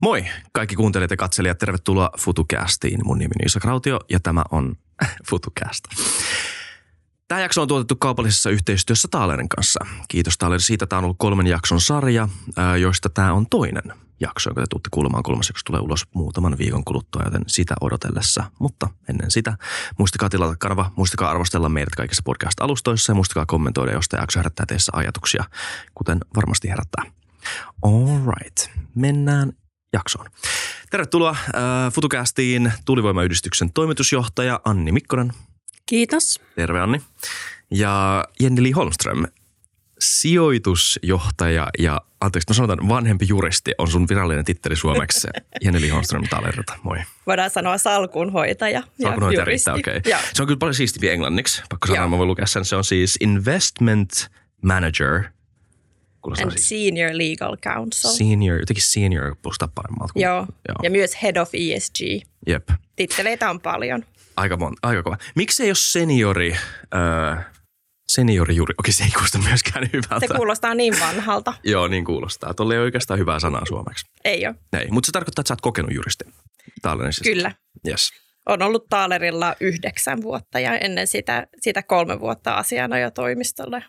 Moi kaikki kuuntelijat ja katselijat, tervetuloa FutuCastiin. Mun nimi on Isa Krautio ja tämä on FutuCast. Tämä jakso on tuotettu kaupallisessa yhteistyössä Taalerin kanssa. Kiitos Taaleri siitä. Tämä on ollut kolmen jakson sarja, joista tämä on toinen jakso, jonka te tuutte kuulemaan. Kolmas jakso tulee ulos muutaman viikon kuluttua, joten sitä odotellessa. Mutta ennen sitä, muistakaa tilata kanava, muistakaa arvostella meidät kaikissa podcast-alustoissa ja muistakaa kommentoida, jos tämä jakso herättää teissä ajatuksia, kuten varmasti herättää. All right, mennään jaksoon. Tervetuloa äh, FutuCastiin tuulivoimayhdistyksen toimitusjohtaja Anni Mikkonen. Kiitos. Terve Anni. Ja Jenni Li Holmström, sijoitusjohtaja ja, anteeksi mä sanotaan vanhempi juristi on sun virallinen titteli suomeksi. Jenni Li Holmström Talerta, moi. Voidaan sanoa salkunhoitaja Salkunhoitaja riittää, okei. Okay. Se on kyllä paljon siistimpi englanniksi, pakko sanoa, mä voin lukea sen. Se on siis investment manager – Kuulostaa And siis. senior legal counsel. Senior, jotenkin senior kuulostaa paremmalta. Joo. Joo, ja myös head of ESG. Jep. Titteleitä on paljon. Aika, mon, aika kova. Miksi ei ole seniori, äh, seniori juuri, okei se ei kuulosta myöskään hyvältä. Se kuulostaa niin vanhalta. Joo, niin kuulostaa. Tuolla ei oikeastaan hyvää sanaa suomeksi. Ei ole. Ei, mutta se tarkoittaa, että sä oot kokenut juristi. Kyllä. Yes. On ollut Taalerilla yhdeksän vuotta ja ennen sitä, sitä kolme vuotta asiana jo toimistolla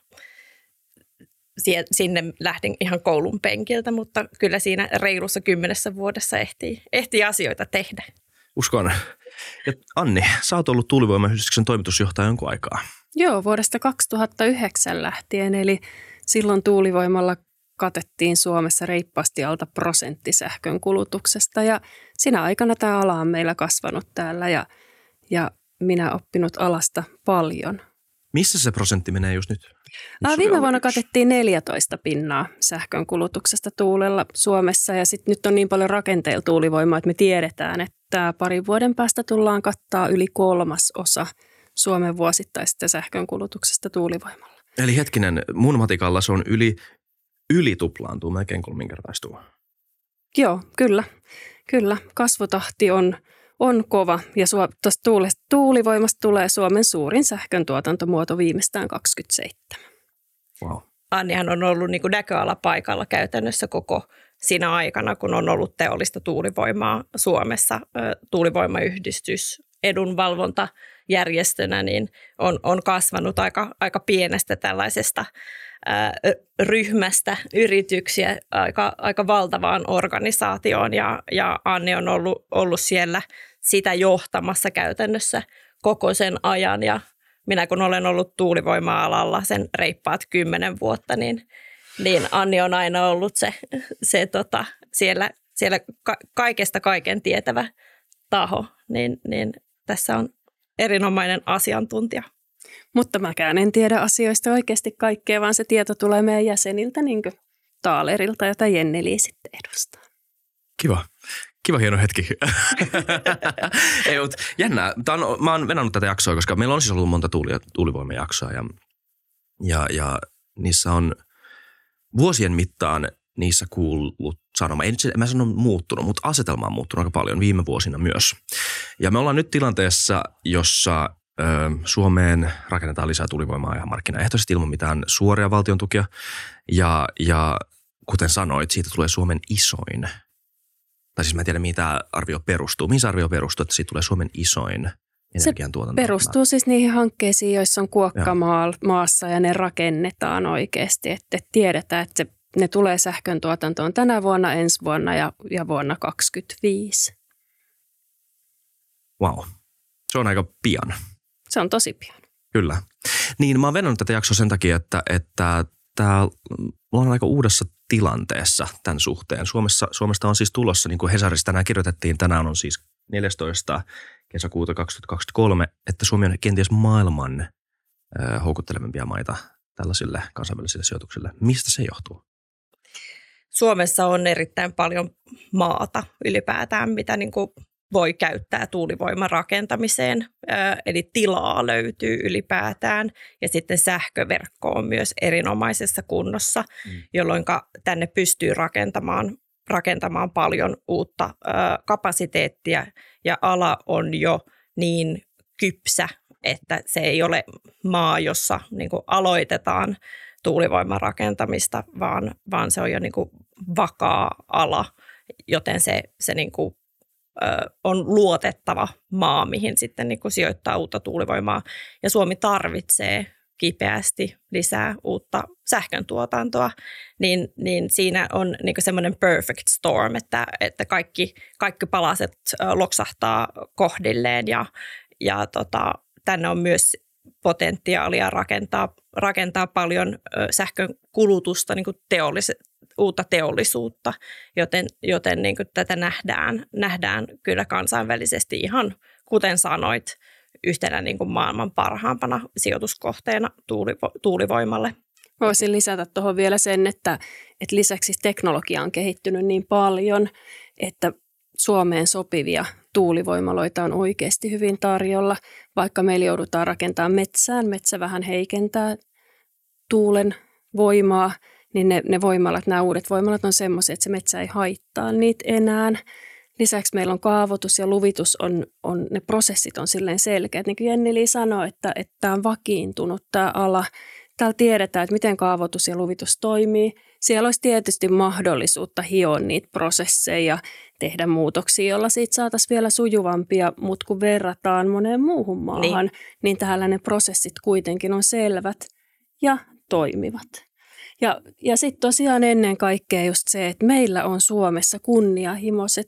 sinne lähdin ihan koulun penkiltä, mutta kyllä siinä reilussa kymmenessä vuodessa ehtii, ehtii asioita tehdä. Uskon. Ja Anni, sä oot ollut tuulivoimayhdistyksen toimitusjohtaja jonkun aikaa. Joo, vuodesta 2009 lähtien, eli silloin tuulivoimalla katettiin Suomessa reippaasti alta prosentti sähkön kulutuksesta ja sinä aikana tämä ala on meillä kasvanut täällä ja, ja minä oppinut alasta paljon. Missä se prosentti menee just nyt? Ää, viime vuonna katettiin 14 pinnaa sähkön kulutuksesta tuulella Suomessa ja sitten nyt on niin paljon rakenteilla tuulivoimaa, että me tiedetään, että parin vuoden päästä tullaan kattaa yli kolmas osa Suomen vuosittaisesta sähkön kulutuksesta tuulivoimalla. Eli hetkinen, mun matikalla se on yli, yli tuplaantuu, melkein kolminkertaistuu. Joo, kyllä. Kyllä, kasvutahti on, on kova ja tuosta tuulesta, tuulivoimasta tulee Suomen suurin sähkön tuotantomuoto viimeistään 27. Wow. Annihan on ollut niin kuin näköalapaikalla käytännössä koko siinä aikana, kun on ollut teollista tuulivoimaa Suomessa. Tuulivoimayhdistys edunvalvontajärjestönä niin on, on kasvanut aika, aika pienestä tällaisesta ää, ryhmästä yrityksiä aika, aika valtavaan organisaatioon ja, ja Anni on ollut, ollut siellä sitä johtamassa käytännössä koko sen ajan ja minä kun olen ollut tuulivoima-alalla sen reippaat kymmenen vuotta, niin, niin Anni on aina ollut se, se tota, siellä, siellä ka- kaikesta kaiken tietävä taho, niin, niin tässä on erinomainen asiantuntija. Mutta mäkään en tiedä asioista oikeasti kaikkea, vaan se tieto tulee meidän jäseniltä, niin kuin Taalerilta, jota Jenneli sitten edustaa. Kiva. Kiva hieno hetki. Ei, mutta jännää. Tämä on, mä oon venannut tätä jaksoa, koska meillä on siis ollut monta tuuli, tuulivoimajaksoa ja, ja, ja niissä on vuosien mittaan niissä kuullut sanoma. Ei nyt, mä sanon muuttunut, mutta asetelma on muuttunut aika paljon viime vuosina myös. Ja me ollaan nyt tilanteessa, jossa ö, Suomeen rakennetaan lisää tuulivoimaa ihan markkinaehtoisesti ilman mitään suoria valtion tukia. Ja, ja kuten sanoit, siitä tulee Suomen isoin tai siis mä en tiedä, tämä arvio perustuu. Mihin se arvio perustuu, että siitä tulee Suomen isoin energiantuotanto? Se perustuu siis niihin hankkeisiin, joissa on kuokka maassa ja ne rakennetaan oikeasti. Että tiedetään, että se, ne tulee sähkön tuotantoon tänä vuonna, ensi vuonna ja, ja vuonna 2025. Wow. Se on aika pian. Se on tosi pian. Kyllä. Niin, mä oon venannut tätä jaksoa sen takia, että, että tämä on aika uudessa tilanteessa tämän suhteen. Suomessa, Suomesta on siis tulossa, niin kuin Hesarissa tänään kirjoitettiin, tänään on siis 14. kesäkuuta 2023, että Suomi on kenties maailman äh, houkuttelevimpia maita tällaisille kansainvälisille sijoituksille. Mistä se johtuu? Suomessa on erittäin paljon maata ylipäätään, mitä niin kuin voi käyttää tuulivoiman rakentamiseen, eli tilaa löytyy ylipäätään. Ja sitten sähköverkko on myös erinomaisessa kunnossa, mm. jolloin tänne pystyy rakentamaan, rakentamaan paljon uutta kapasiteettia. Ja ala on jo niin kypsä, että se ei ole maa, jossa niin aloitetaan tuulivoiman rakentamista, vaan, vaan se on jo niin vakaa ala joten se, se niin kuin, on luotettava maa, mihin sitten niin kuin sijoittaa uutta tuulivoimaa. Ja Suomi tarvitsee kipeästi lisää uutta sähkön tuotantoa, niin, niin siinä on niin semmoinen perfect storm, että, että kaikki, kaikki palaset loksahtaa kohdilleen ja, ja tota, tänne on myös potentiaalia rakentaa, rakentaa paljon sähkön kulutusta, niin teollis, uutta teollisuutta, joten, joten niin tätä nähdään, nähdään kyllä kansainvälisesti ihan kuten sanoit, yhtenä niin kuin maailman parhaampana sijoituskohteena tuulivo- tuulivoimalle. Voisin lisätä tuohon vielä sen, että, että lisäksi teknologia on kehittynyt niin paljon, että Suomeen sopivia tuulivoimaloita on oikeasti hyvin tarjolla. Vaikka meillä joudutaan rakentamaan metsään, metsä vähän heikentää tuulen voimaa, niin ne, ne voimalat, nämä uudet voimalat on semmoisia, että se metsä ei haittaa niitä enää. Lisäksi meillä on kaavoitus ja luvitus, on, on, ne prosessit on silleen selkeät. Niin kuin Jenni sanoi, että, että tämä on vakiintunut tämä ala. Täällä tiedetään, että miten kaavoitus ja luvitus toimii. Siellä olisi tietysti mahdollisuutta hioa niitä prosesseja, tehdä muutoksia, jolla siitä saataisiin vielä sujuvampia, mutta kun verrataan moneen muuhun maahan, niin, niin täällä ne prosessit kuitenkin on selvät ja toimivat. Ja, ja sitten tosiaan ennen kaikkea just se, että meillä on Suomessa kunnianhimoiset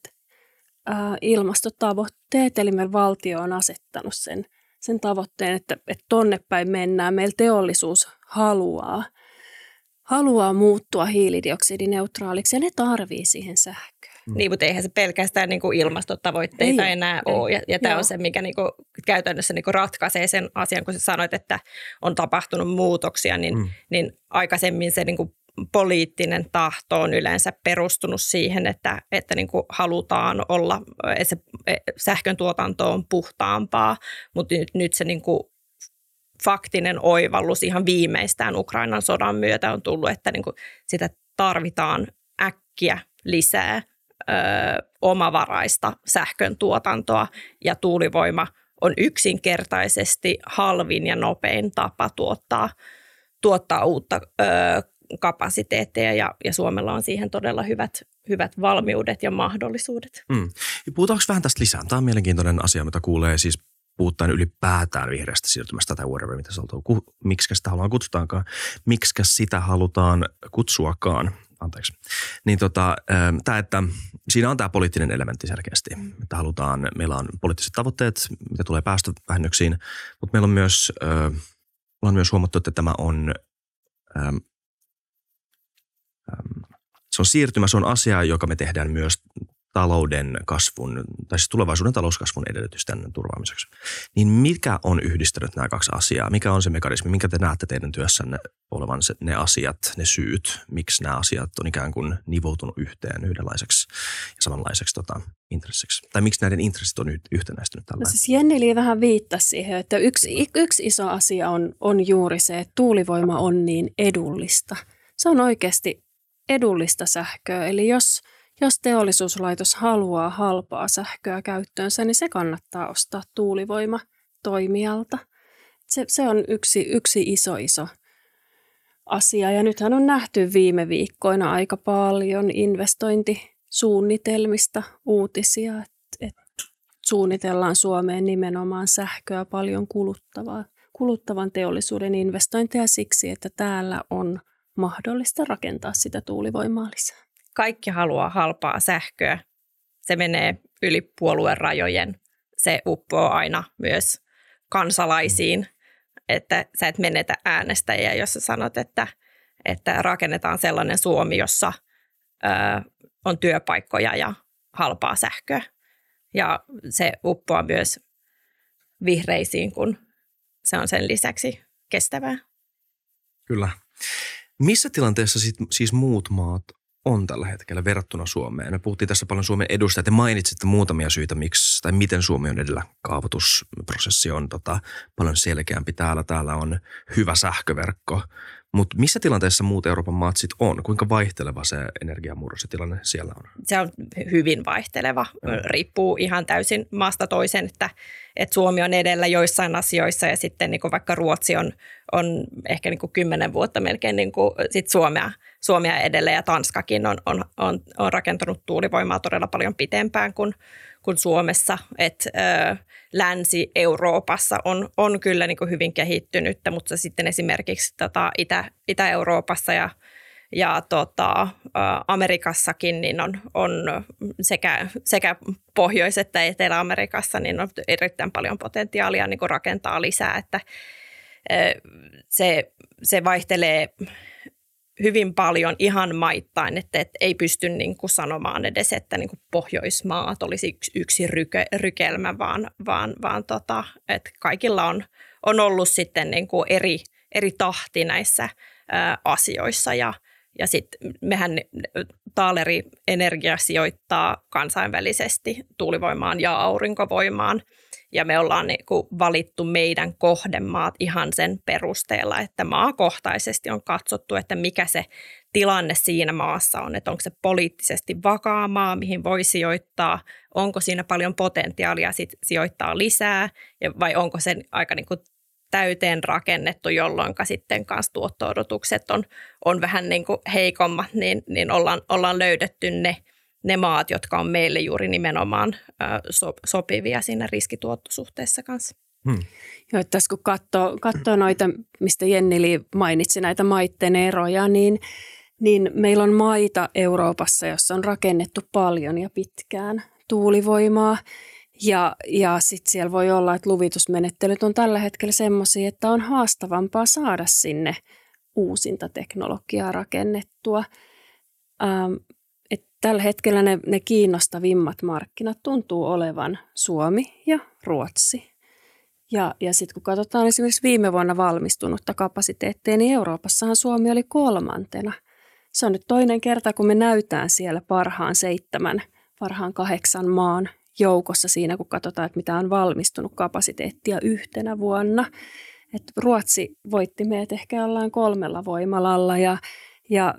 ää, ilmastotavoitteet, eli meillä valtio on asettanut sen, sen tavoitteen, että, että tonne päin mennään. Meillä teollisuus haluaa, haluaa muuttua hiilidioksidineutraaliksi ja ne tarvii siihen sähköä. Mm. Niin, mutta eihän se pelkästään niin kuin ilmastotavoitteita ei, enää ei. ole. Ja, ja tämä on se, mikä niin kuin käytännössä niin kuin ratkaisee sen asian, kun sä sanoit, että on tapahtunut muutoksia, niin, mm. niin aikaisemmin se niin kuin poliittinen tahto on yleensä perustunut siihen, että, että niin kuin halutaan olla, että se sähkön tuotanto on puhtaampaa, mutta nyt, nyt se niin kuin faktinen oivallus ihan viimeistään Ukrainan sodan myötä on tullut, että niin kuin sitä tarvitaan äkkiä lisää ö, omavaraista sähkön tuotantoa ja tuulivoima on yksinkertaisesti halvin ja nopein tapa tuottaa, tuottaa uutta ö, kapasiteetteja ja, ja Suomella on siihen todella hyvät, hyvät valmiudet ja mahdollisuudet. Mm. Puhutaanko vähän tästä lisää? Tämä on mielenkiintoinen asia, mitä kuulee siis puhutaan ylipäätään vihreästä siirtymästä tai whatever, mitä se on, miksi sitä halutaan kutsutaankaan, miksi sitä halutaan kutsuakaan, anteeksi. Niin tota, tämä, että siinä on tämä poliittinen elementti selkeästi, että halutaan, meillä on poliittiset tavoitteet, mitä tulee päästövähennyksiin, mutta meillä on myös, on myös huomattu, että tämä on se on siirtymä, se on asia, joka me tehdään myös talouden kasvun, tai siis tulevaisuuden talouskasvun edellytysten turvaamiseksi. Niin mikä on yhdistänyt nämä kaksi asiaa? Mikä on se mekanismi? Minkä te näette teidän työssänne olevan se, ne asiat, ne syyt, miksi nämä asiat on ikään kuin nivoutunut yhteen yhdenlaiseksi ja samanlaiseksi tota, intressiksi? Tai miksi näiden intressit on yhtenäistynyt tällä? No siis Jenni vähän viittasi siihen, että yksi, yksi iso asia on, on juuri se, että tuulivoima on niin edullista. Se on oikeasti edullista sähköä. Eli jos, jos teollisuuslaitos haluaa halpaa sähköä käyttöönsä, niin se kannattaa ostaa tuulivoima toimijalta. Se, se on yksi, yksi iso iso asia. Ja nythän on nähty viime viikkoina aika paljon investointisuunnitelmista uutisia, että, että suunnitellaan Suomeen nimenomaan sähköä paljon kuluttavaa, kuluttavan teollisuuden investointeja siksi, että täällä on – mahdollista rakentaa sitä tuulivoimaa lisää. Kaikki haluaa halpaa sähköä. Se menee yli puolueen rajojen. Se uppoo aina myös kansalaisiin, että sä et menetä äänestäjiä, jos sä sanot, että, että rakennetaan sellainen Suomi, jossa ö, on työpaikkoja ja halpaa sähköä. Ja se uppoaa myös vihreisiin, kun se on sen lisäksi kestävää. Kyllä. Missä tilanteessa sit, siis muut maat on tällä hetkellä verrattuna Suomeen? Me puhuttiin tässä paljon Suomen edusta, te mainitsitte muutamia syitä, miksi tai miten Suomi on edellä. Kaavoitusprosessi on tota, paljon selkeämpi täällä. Täällä on hyvä sähköverkko, Mutta missä tilanteessa muut Euroopan maat sit on? Kuinka vaihteleva se energiamurros tilanne siellä on? Se on hyvin vaihteleva. Mm. Riippuu ihan täysin maasta toiseen, että, että Suomi on edellä joissain asioissa ja sitten niin kuin vaikka Ruotsi on, on ehkä niin kuin kymmenen vuotta melkein niin kuin sit Suomea, Suomea edellä ja Tanskakin on, on, on, on rakentanut tuulivoimaa todella paljon pitempään kuin, kuin Suomessa. Et, ö, Länsi-Euroopassa on, on kyllä niin kuin hyvin kehittynyttä, mutta sitten esimerkiksi tota Itä, Itä-Euroopassa ja, ja tota, Amerikassakin niin on, on sekä, sekä Pohjois- että Etelä-Amerikassa niin on erittäin paljon potentiaalia niin kuin rakentaa lisää, että se, se vaihtelee hyvin paljon ihan maittain, että, että ei pysty niin kuin sanomaan edes, että niin kuin Pohjoismaat olisi yksi, yksi ryke, rykelmä, vaan, vaan, vaan tota, että kaikilla on, on ollut sitten niin kuin eri, eri tahti näissä ä, asioissa. Ja, ja sitten mehän Taaleri Energia sijoittaa kansainvälisesti tuulivoimaan ja aurinkovoimaan – ja me ollaan niin kuin valittu meidän kohdemaat ihan sen perusteella, että maakohtaisesti on katsottu, että mikä se tilanne siinä maassa on, että onko se poliittisesti vakaa maa, mihin voi sijoittaa, onko siinä paljon potentiaalia sit sijoittaa lisää vai onko se aika niin kuin täyteen rakennettu, jolloin sitten kanssa tuotto-odotukset on, on vähän niin kuin heikommat, niin, niin ollaan, ollaan löydetty ne – ne maat, jotka on meille juuri nimenomaan so, sopivia siinä riskituottosuhteessa kanssa. Hmm. Joo, että tässä kun katsoo, katsoo noita, mistä Jennili mainitsi näitä maitten eroja, niin, niin meillä on maita Euroopassa, jossa on rakennettu paljon ja pitkään tuulivoimaa. Ja, ja sitten siellä voi olla, että luvitusmenettelyt on tällä hetkellä semmoisia, että on haastavampaa saada sinne uusinta teknologiaa rakennettua. Ähm, tällä hetkellä ne, ne kiinnostavimmat markkinat tuntuu olevan Suomi ja Ruotsi. Ja, ja sitten kun katsotaan esimerkiksi viime vuonna valmistunutta kapasiteettia, niin Euroopassahan Suomi oli kolmantena. Se on nyt toinen kerta, kun me näytään siellä parhaan seitsemän, parhaan kahdeksan maan joukossa siinä, kun katsotaan, että mitä on valmistunut kapasiteettia yhtenä vuonna. Et Ruotsi voitti meidät ehkä ollaan kolmella voimalalla ja, ja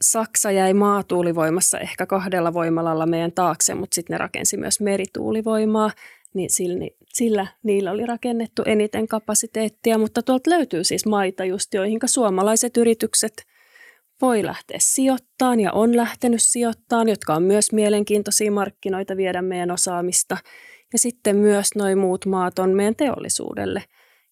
Saksa jäi maatuulivoimassa ehkä kahdella voimalalla meidän taakse, mutta sitten ne rakensi myös merituulivoimaa, niin sillä, sillä niillä oli rakennettu eniten kapasiteettia, mutta tuolta löytyy siis maita just, joihin suomalaiset yritykset voi lähteä sijoittamaan ja on lähtenyt sijoittamaan, jotka on myös mielenkiintoisia markkinoita viedä meidän osaamista. Ja sitten myös noin muut maat on meidän teollisuudelle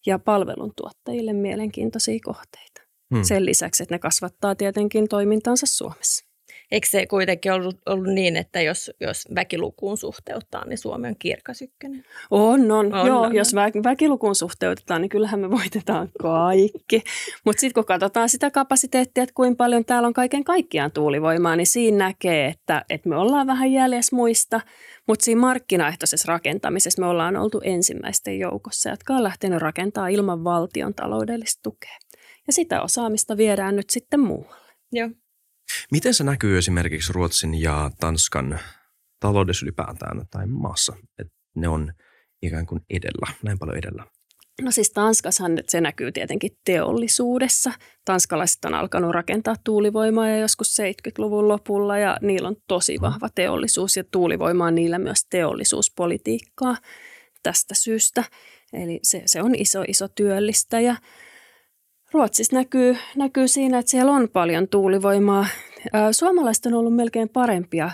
ja palveluntuottajille mielenkiintoisia kohteita. Hmm. Sen lisäksi, että ne kasvattaa tietenkin toimintansa Suomessa. Eikö se kuitenkin ollut, ollut niin, että jos, jos väkilukuun suhteuttaa, niin Suomi on kirkas ykkönen? On, on. on Joo, on. jos vä, väkilukuun suhteutetaan, niin kyllähän me voitetaan kaikki. Mutta sitten kun katsotaan sitä kapasiteettia, että kuinka paljon täällä on kaiken kaikkiaan tuulivoimaa, niin siinä näkee, että, että me ollaan vähän jäljessä muista. Mutta siinä markkinaehtoisessa rakentamisessa me ollaan oltu ensimmäisten joukossa, jotka on lähtenyt rakentamaan ilman valtion taloudellista tukea ja sitä osaamista viedään nyt sitten muualle. Joo. Miten se näkyy esimerkiksi Ruotsin ja Tanskan taloudessa ylipäätään tai maassa, että ne on ikään kuin edellä, näin paljon edellä? No siis Tanskassahan se näkyy tietenkin teollisuudessa. Tanskalaiset on alkanut rakentaa tuulivoimaa ja joskus 70-luvun lopulla ja niillä on tosi vahva teollisuus ja tuulivoima on niillä myös teollisuuspolitiikkaa tästä syystä. Eli se, se on iso, iso työllistäjä. Ruotsissa näkyy, näkyy siinä, että siellä on paljon tuulivoimaa. Suomalaiset on ollut melkein parempia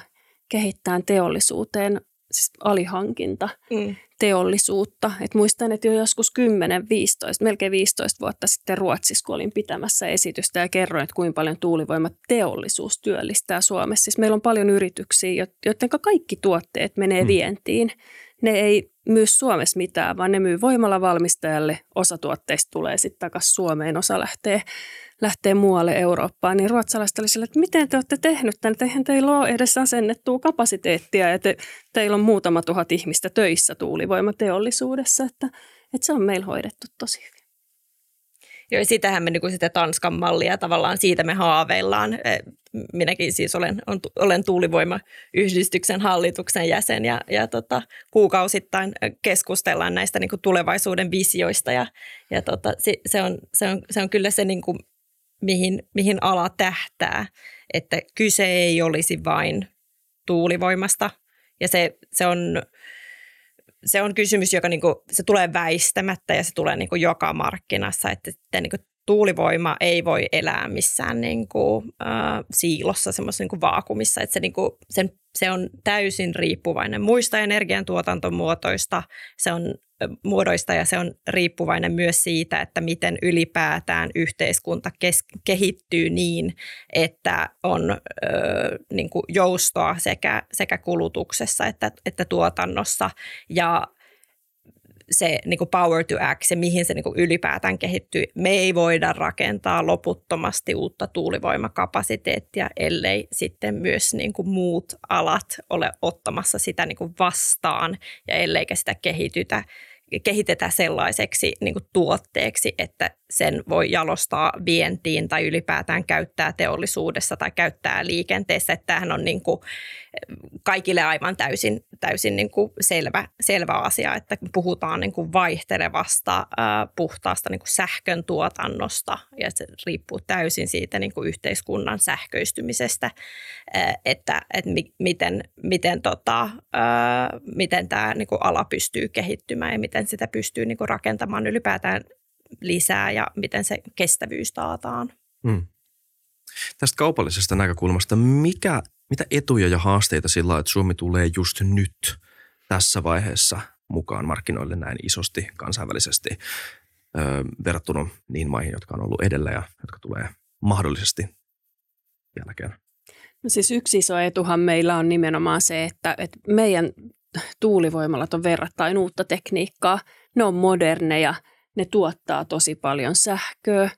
kehittämään teollisuuteen, siis alihankinta mm. teollisuutta. Et muistan, että jo joskus 10, 15, melkein 15 vuotta sitten Ruotsissa, kun olin pitämässä esitystä ja kerroin, että kuinka paljon tuulivoimateollisuus työllistää Suomessa. Siis meillä on paljon yrityksiä, joiden kaikki tuotteet menee mm. vientiin ne ei myy Suomessa mitään, vaan ne myy voimalla valmistajalle. Osa tuotteista tulee sitten takaisin Suomeen, osa lähtee, lähtee muualle Eurooppaan. Niin ruotsalaiset oli sille, että miten te olette tehnyt tämän, eihän teillä ole edes asennettua kapasiteettia ja te, teillä on muutama tuhat ihmistä töissä tuulivoimateollisuudessa, että, että se on meillä hoidettu tosi hyvin. Joo, sitähän me niin sitä Tanskan mallia tavallaan siitä me haaveillaan. E, minäkin siis olen, on, olen tuulivoimayhdistyksen hallituksen jäsen ja, ja tota, kuukausittain keskustellaan näistä niin kuin tulevaisuuden visioista ja, ja tota, se, se, on, se, on, se on kyllä se niin kuin mihin, mihin ala tähtää, että kyse ei olisi vain tuulivoimasta. Ja se, se, on, se on kysymys, joka niinku, se tulee väistämättä ja se tulee niinku joka markkinassa, että, että niinku tuulivoima ei voi elää missään niinku, äh, siilossa, semmoisessa niinku vaakumissa, että se, niinku, sen, se on täysin riippuvainen muista energiantuotantomuotoista, se on muodoista ja se on riippuvainen myös siitä, että miten ylipäätään yhteiskunta kes- kehittyy niin, että on ö, niin kuin joustoa sekä, sekä kulutuksessa että, että tuotannossa ja se niin kuin power to act, se mihin se niin kuin ylipäätään kehittyy. Me ei voida rakentaa loputtomasti uutta tuulivoimakapasiteettia, ellei sitten myös niin kuin muut alat ole ottamassa sitä niin kuin vastaan ja elleikä sitä kehitytä kehitetä sellaiseksi niin kuin tuotteeksi, että sen voi jalostaa vientiin tai ylipäätään käyttää teollisuudessa tai käyttää liikenteessä. Että tämähän on niin kuin kaikille aivan täysin, täysin niin kuin selvä, selvä asia, että puhutaan niin kuin vaihtelevasta puhtaasta niin kuin sähkön tuotannosta ja se riippuu täysin siitä niin kuin yhteiskunnan sähköistymisestä, että, että miten, miten, tota, miten tämä niin kuin ala pystyy kehittymään ja miten sitä pystyy niin kuin rakentamaan ylipäätään lisää ja miten se kestävyys taataan. Hmm. Tästä kaupallisesta näkökulmasta, mikä, mitä etuja ja haasteita sillä että Suomi tulee just nyt tässä vaiheessa mukaan markkinoille näin isosti kansainvälisesti ö, verrattuna niin maihin, jotka on ollut edellä ja jotka tulee mahdollisesti jälkeen? No siis yksi iso etuhan meillä on nimenomaan se, että, että meidän tuulivoimalat on verrattain uutta tekniikkaa. Ne on moderneja, ne tuottaa tosi paljon sähköä.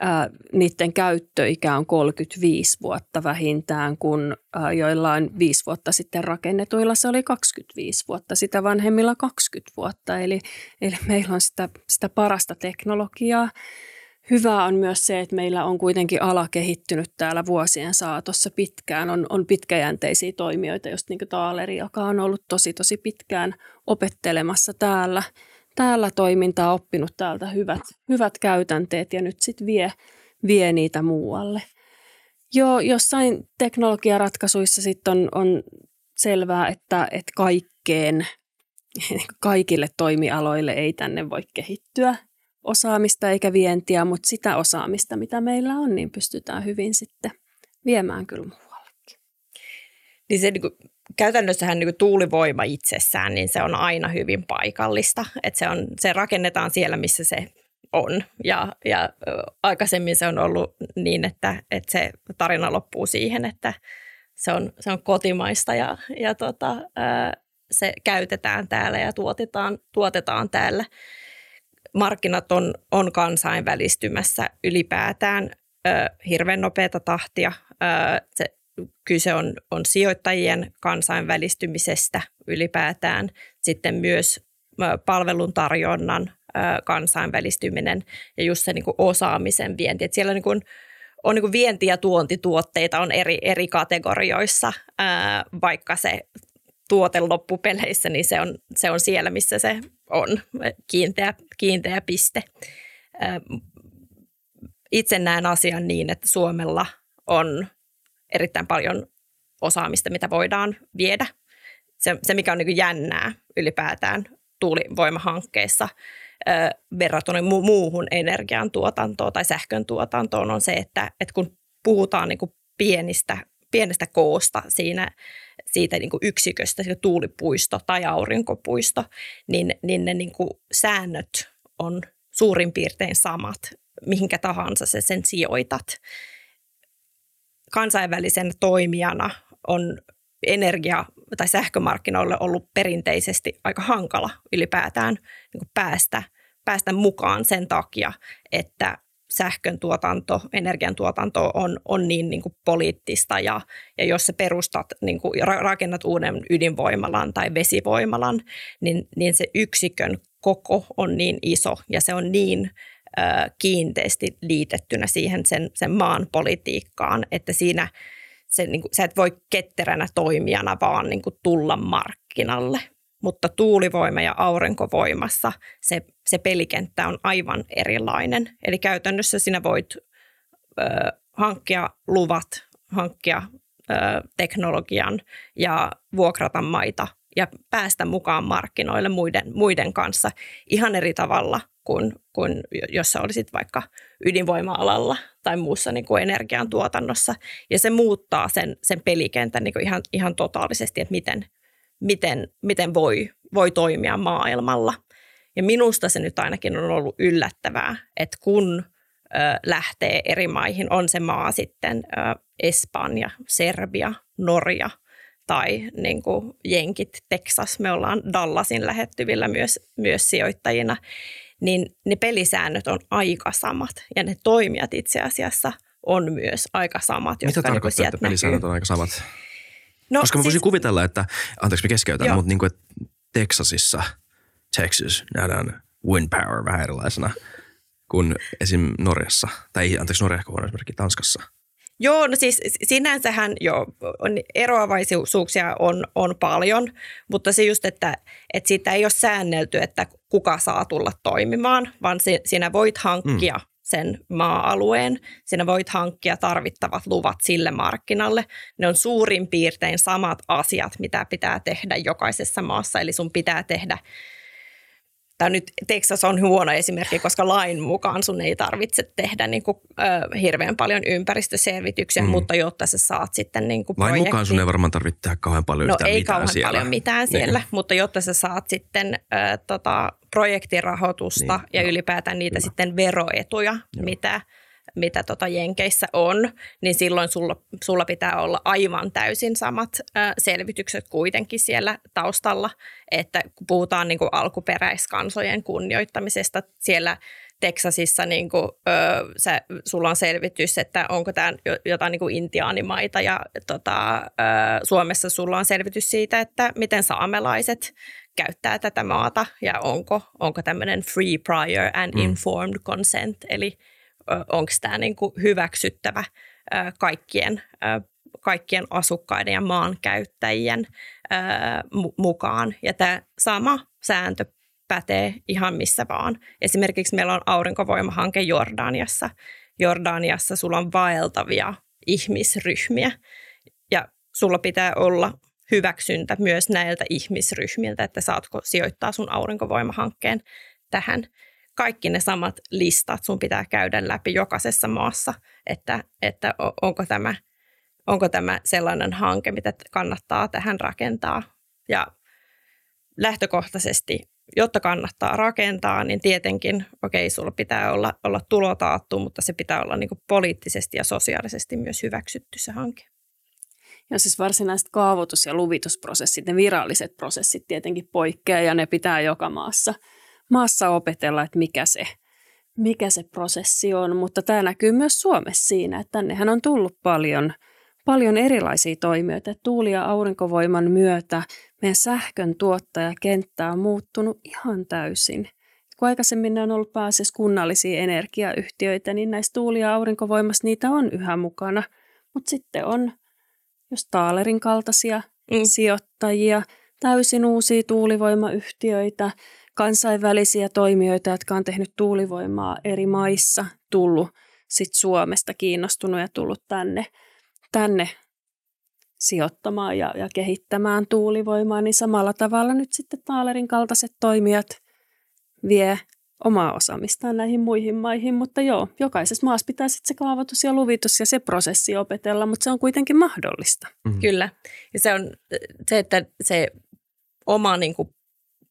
Ää, niiden käyttöikä on 35 vuotta vähintään, kun ää, joillain viisi vuotta sitten rakennetuilla se oli 25 vuotta, sitä vanhemmilla 20 vuotta. Eli, eli meillä on sitä, sitä parasta teknologiaa. Hyvä on myös se, että meillä on kuitenkin ala kehittynyt täällä vuosien saatossa pitkään. On, on pitkäjänteisiä toimijoita, just niin kuin Taaleri, joka on ollut tosi tosi pitkään opettelemassa täällä – täällä toimintaa, oppinut täältä hyvät, hyvät käytänteet ja nyt sitten vie, vie niitä muualle. Joo, jossain teknologiaratkaisuissa sitten on, on selvää, että, että kaikkeen, kaikille toimialoille ei tänne voi kehittyä osaamista eikä vientiä, mutta sitä osaamista, mitä meillä on, niin pystytään hyvin sitten viemään kyllä muuallekin. Niin se niin käytännössähän niin tuulivoima itsessään, niin se on aina hyvin paikallista. Että se, on, se rakennetaan siellä, missä se on. Ja, ja aikaisemmin se on ollut niin, että, että se tarina loppuu siihen, että se on, se on kotimaista ja, ja tota, se käytetään täällä ja tuotetaan, tuotetaan täällä. Markkinat on, on kansainvälistymässä ylipäätään hirveän nopeata tahtia. Se kyse on, on sijoittajien kansainvälistymisestä ylipäätään, sitten myös palveluntarjonnan kansainvälistyminen ja just se niin kuin osaamisen vienti. Et siellä niin kuin, on niin kuin vienti- ja tuontituotteita on eri, eri kategorioissa, vaikka se tuote loppupeleissä, niin se on, se on siellä, missä se on, kiinteä, kiinteä piste. Itse näen asian niin, että Suomella on erittäin paljon osaamista, mitä voidaan viedä. Se, se mikä on niin jännää ylipäätään tuulivoimahankkeissa verrattuna mu- muuhun energiantuotantoon tai sähkön tuotantoon on se, että, että kun puhutaan niin pienistä, pienestä koosta siinä, siitä niin yksiköstä, siitä tuulipuisto tai aurinkopuisto, niin, niin ne niin säännöt on suurin piirtein samat, mihinkä tahansa se sen sijoitat kansainvälisen toimijana on energia- tai sähkömarkkinoille ollut perinteisesti aika hankala ylipäätään niin kuin päästä, päästä mukaan sen takia, että sähkön tuotanto, energiantuotanto on, on niin, niin kuin poliittista ja, ja jos sä perustat, niin kuin, rakennat uuden ydinvoimalan tai vesivoimalan, niin, niin se yksikön koko on niin iso ja se on niin kiinteästi liitettynä siihen sen, sen maan politiikkaan, että siinä se, niin kuin, sä et voi ketteränä toimijana vaan niin kuin tulla markkinalle. Mutta tuulivoima ja aurinkovoimassa se, se pelikenttä on aivan erilainen. Eli käytännössä sinä voit hankkia luvat, hankkia teknologian ja vuokrata maita ja päästä mukaan markkinoille muiden, muiden kanssa ihan eri tavalla kuin, kuin jos sä olisit vaikka ydinvoima-alalla tai muussa niin kuin energiantuotannossa. Ja se muuttaa sen, sen pelikentän niin kuin ihan, ihan totaalisesti, että miten, miten, miten voi, voi toimia maailmalla. Ja minusta se nyt ainakin on ollut yllättävää, että kun ö, lähtee eri maihin, on se maa sitten ö, Espanja, Serbia, Norja – tai niin kuin Jenkit, Texas, me ollaan Dallasin lähettyvillä myös, myös sijoittajina, niin ne pelisäännöt on aika samat ja ne toimijat itse asiassa on myös aika samat. Mitä niinku tarkoittaa, että pelisäännöt on aika samat? No, Koska mä voisin siis, kuvitella, että, anteeksi mä keskeytän, joo. mutta niin kuin, että Texasissa, Texas nähdään wind power vähän erilaisena kuin esim. Norjassa, tai anteeksi Norja on esimerkiksi Tanskassa – Joo, no siis sinänsähän jo on, eroavaisuuksia on, on paljon, mutta se just, että, että siitä ei ole säännelty, että kuka saa tulla toimimaan, vaan se, sinä voit hankkia mm. sen maa-alueen, sinä voit hankkia tarvittavat luvat sille markkinalle. Ne on suurin piirtein samat asiat, mitä pitää tehdä jokaisessa maassa, eli sun pitää tehdä Tämä nyt Texas on huono esimerkki, koska lain mukaan sun ei tarvitse tehdä niin kuin, ö, hirveän paljon ympäristöselvityksiä, mm. mutta jotta sä saat sitten niin kuin Lain mukaan sun ei varmaan tarvitse tehdä kauhean paljon no, ei mitään kauhean siellä. paljon mitään siellä, niin. mutta jotta sä saat sitten ö, tota, projektirahoitusta niin, ja no, ylipäätään niitä hyvä. sitten veroetuja, Joo. mitä – mitä tota Jenkeissä on, niin silloin sulla, sulla pitää olla aivan täysin samat ä, selvitykset kuitenkin siellä taustalla, että kun puhutaan niin kuin alkuperäiskansojen kunnioittamisesta siellä Teksasissa niin kuin, ö, se, sulla on selvitys, että onko tämä jotain niin kuin intiaanimaita ja tota, ö, Suomessa sulla on selvitys siitä, että miten saamelaiset käyttää tätä maata ja onko, onko tämmöinen free prior and mm. informed consent, eli onko tämä niin kuin hyväksyttävä kaikkien, kaikkien asukkaiden ja maankäyttäjien mukaan. Ja tämä sama sääntö pätee ihan missä vaan. Esimerkiksi meillä on aurinkovoimahanke Jordaniassa. Jordaniassa sulla on vaeltavia ihmisryhmiä ja sulla pitää olla hyväksyntä myös näiltä ihmisryhmiltä, että saatko sijoittaa sun aurinkovoimahankkeen tähän kaikki ne samat listat sun pitää käydä läpi jokaisessa maassa, että, että onko, tämä, onko tämä sellainen hanke, mitä kannattaa tähän rakentaa. Ja lähtökohtaisesti, jotta kannattaa rakentaa, niin tietenkin, okei, sulla pitää olla, olla tulotaattu, mutta se pitää olla niin poliittisesti ja sosiaalisesti myös hyväksytty se hanke. Ja siis varsinaiset kaavoitus- ja luvitusprosessit, ne viralliset prosessit tietenkin poikkeaa ja ne pitää joka maassa – maassa opetella, että mikä se, mikä se prosessi on, mutta tämä näkyy myös Suomessa siinä, että tännehän on tullut paljon, paljon erilaisia toimijoita. Tuuli- ja aurinkovoiman myötä meidän sähkön tuottajakenttä on muuttunut ihan täysin. Kun aikaisemmin ne on ollut pääasiassa kunnallisia energiayhtiöitä, niin näissä tuuli- ja aurinkovoimassa niitä on yhä mukana. Mutta sitten on jos Taalerin kaltaisia mm. sijoittajia, täysin uusia tuulivoimayhtiöitä, kansainvälisiä toimijoita, jotka on tehnyt tuulivoimaa eri maissa, tullut sit Suomesta kiinnostunut ja tullut tänne, tänne sijoittamaan ja, ja kehittämään tuulivoimaa, niin samalla tavalla nyt sitten Taalerin kaltaiset toimijat vie omaa osaamistaan näihin muihin maihin, mutta joo, jokaisessa maassa pitää sitten se kaavoitus ja luvitus ja se prosessi opetella, mutta se on kuitenkin mahdollista. Mm-hmm. Kyllä, ja se on se, että se oma niin kuin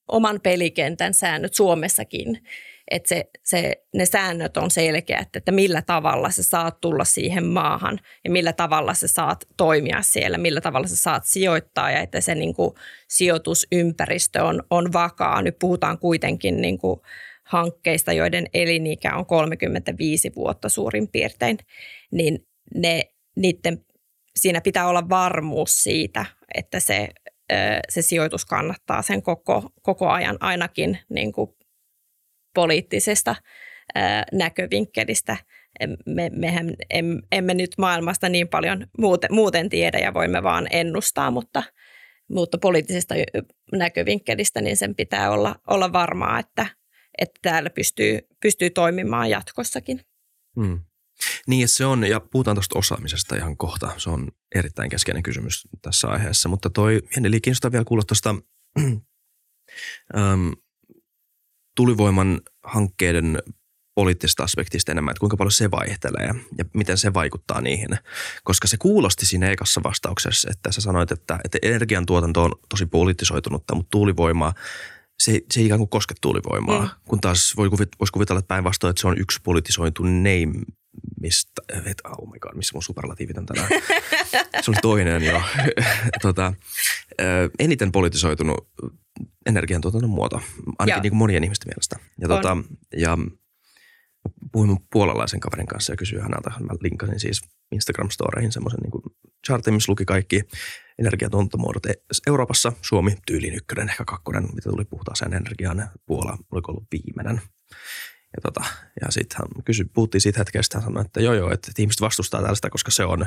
oman pelikentän säännöt Suomessakin, että se, se, ne säännöt on selkeät, että millä tavalla sä saat tulla siihen maahan ja millä tavalla sä saat toimia siellä, millä tavalla sä saat sijoittaa ja että se niin kuin, sijoitusympäristö on, on vakaa. Nyt puhutaan kuitenkin niin kuin, hankkeista, joiden elinikä on 35 vuotta suurin piirtein, niin ne, niiden, siinä pitää olla varmuus siitä, että se se sijoitus kannattaa sen koko, koko ajan ainakin niin kuin poliittisesta näkövinkkelistä. Me, mehän em, emme nyt maailmasta niin paljon muuten, muuten tiedä ja voimme vaan ennustaa, mutta, mutta poliittisesta näkövinkkelistä niin sen pitää olla, olla varmaa, että, että täällä pystyy, pystyy toimimaan jatkossakin. Hmm. Niin, se on, ja puhutaan tuosta osaamisesta ihan kohta. Se on erittäin keskeinen kysymys tässä aiheessa. Mutta toi, eli kiinnostaa vielä kuulla tuosta ähm, tulivoiman hankkeiden poliittisesta aspektista enemmän, että kuinka paljon se vaihtelee ja miten se vaikuttaa niihin. Koska se kuulosti siinä ekassa vastauksessa, että sä sanoit, että, että energiantuotanto on tosi poliittisoitunutta, mutta tuulivoimaa, se, se ei ikään kuin koske tuulivoimaa. Mm. Kun taas voi kuvit, voisi kuvitella, että päinvastoin, että se on yksi politisoitu name, mistä, et, oh my god, missä mun superlatiivit on tänään. se oli toinen jo. tota, eniten politisoitunut energiantuotannon muoto, ainakin niin kuin monien ihmisten mielestä. Ja, tota, ja puhuin mun puolalaisen kaverin kanssa ja kysyin häneltä, mä linkasin siis Instagram-storeihin semmoisen niin chartin, missä luki kaikki energiatuotantomuodot e- Euroopassa. Suomi tyyliin ykkönen, ehkä kakkonen, mitä tuli puhtaaseen energiaan. Puola oliko ollut viimeinen. Ja, tota, ja sitten hän kysyi, puhuttiin siitä hetkestä, hän sanoi, että joo joo, että, ihmiset vastustaa tällaista, koska se on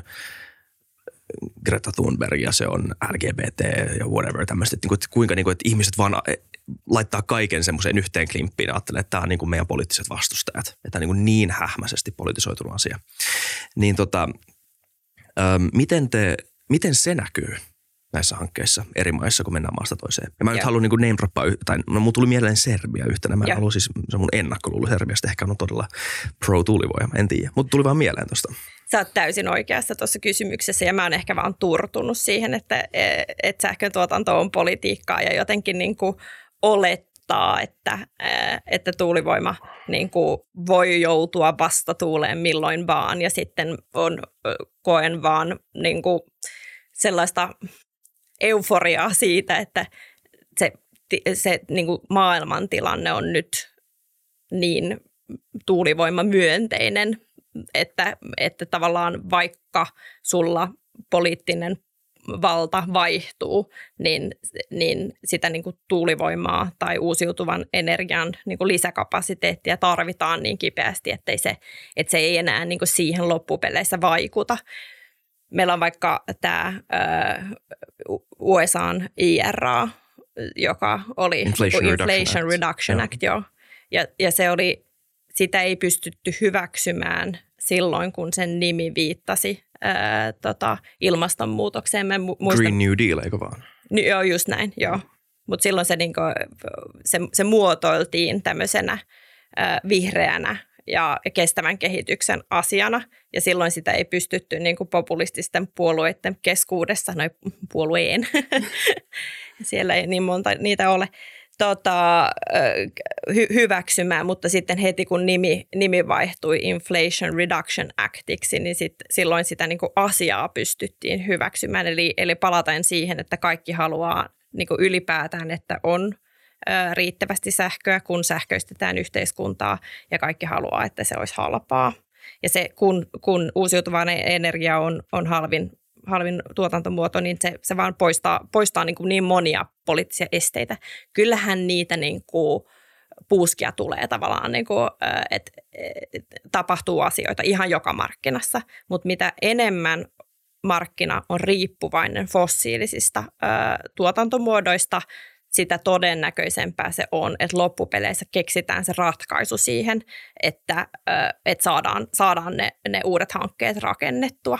Greta Thunberg ja se on LGBT ja whatever tämmöistä, että, että kuinka niin kuin, että ihmiset vaan laittaa kaiken semmoiseen yhteen klimppiin ja ajattelee, että tämä on niin kuin meidän poliittiset vastustajat. Että tämä on niin, niin hähmäisesti politisoitunut asia. Niin tota, ähm, miten, te, miten se näkyy näissä hankkeissa eri maissa, kun mennään maasta toiseen. Ja mä nyt haluan niin name droppaa, tai no mun tuli mieleen Serbia yhtenä. Mä haluan siis, se on mun ennakkoluulo Serbiasta, ehkä on todella pro-tuulivoima, en tiedä. Mutta tuli vaan mieleen tuosta. Sä oot täysin oikeassa tuossa kysymyksessä ja mä oon ehkä vaan turtunut siihen, että, e, että sähkön tuotanto on politiikkaa ja jotenkin niin kuin olettaa, että, että tuulivoima niin kuin voi joutua vastatuuleen milloin vaan ja sitten on, koen vaan niin kuin sellaista euforiaa siitä, että se, se niin kuin maailmantilanne on nyt niin tuulivoimamyönteinen, että, että tavallaan vaikka sulla poliittinen valta vaihtuu, niin, niin sitä niin kuin tuulivoimaa tai uusiutuvan energian niin kuin lisäkapasiteettia tarvitaan niin kipeästi, että se, että se ei enää niin kuin siihen loppupeleissä vaikuta. Meillä on vaikka tämä USAn IRA, joka oli Inflation, Inflation Reduction, Reduction Act, Act joo. Ja, ja se oli, sitä ei pystytty hyväksymään silloin, kun sen nimi viittasi ää, tota, ilmastonmuutokseen. Mä muistan, Green New Deal, eikö vaan? Joo, just näin, joo. Mutta silloin se, niinku, se, se muotoiltiin tämmöisenä ää, vihreänä ja kestävän kehityksen asiana. Ja silloin sitä ei pystytty niin kuin populististen puolueiden keskuudessa, noin puolueen, siellä ei niin monta niitä ole, tota, hy- hyväksymään, mutta sitten heti kun nimi, nimi vaihtui Inflation Reduction Actiksi, niin sit, silloin sitä niin kuin asiaa pystyttiin hyväksymään. Eli, eli palataan siihen, että kaikki haluaa niin kuin ylipäätään, että on riittävästi sähköä, kun sähköistetään yhteiskuntaa ja kaikki haluaa, että se olisi halpaa. Ja se, kun, kun uusiutuva energia on, on halvin, halvin tuotantomuoto, niin se, se vaan poistaa, poistaa niin, kuin niin monia poliittisia esteitä. Kyllähän niitä niin kuin puuskia tulee tavallaan, niin kuin, että et, tapahtuu asioita ihan joka markkinassa, mutta mitä enemmän markkina on riippuvainen fossiilisista ö, tuotantomuodoista, sitä todennäköisempää se on, että loppupeleissä keksitään se ratkaisu siihen, että, että saadaan, saadaan ne, ne uudet hankkeet rakennettua.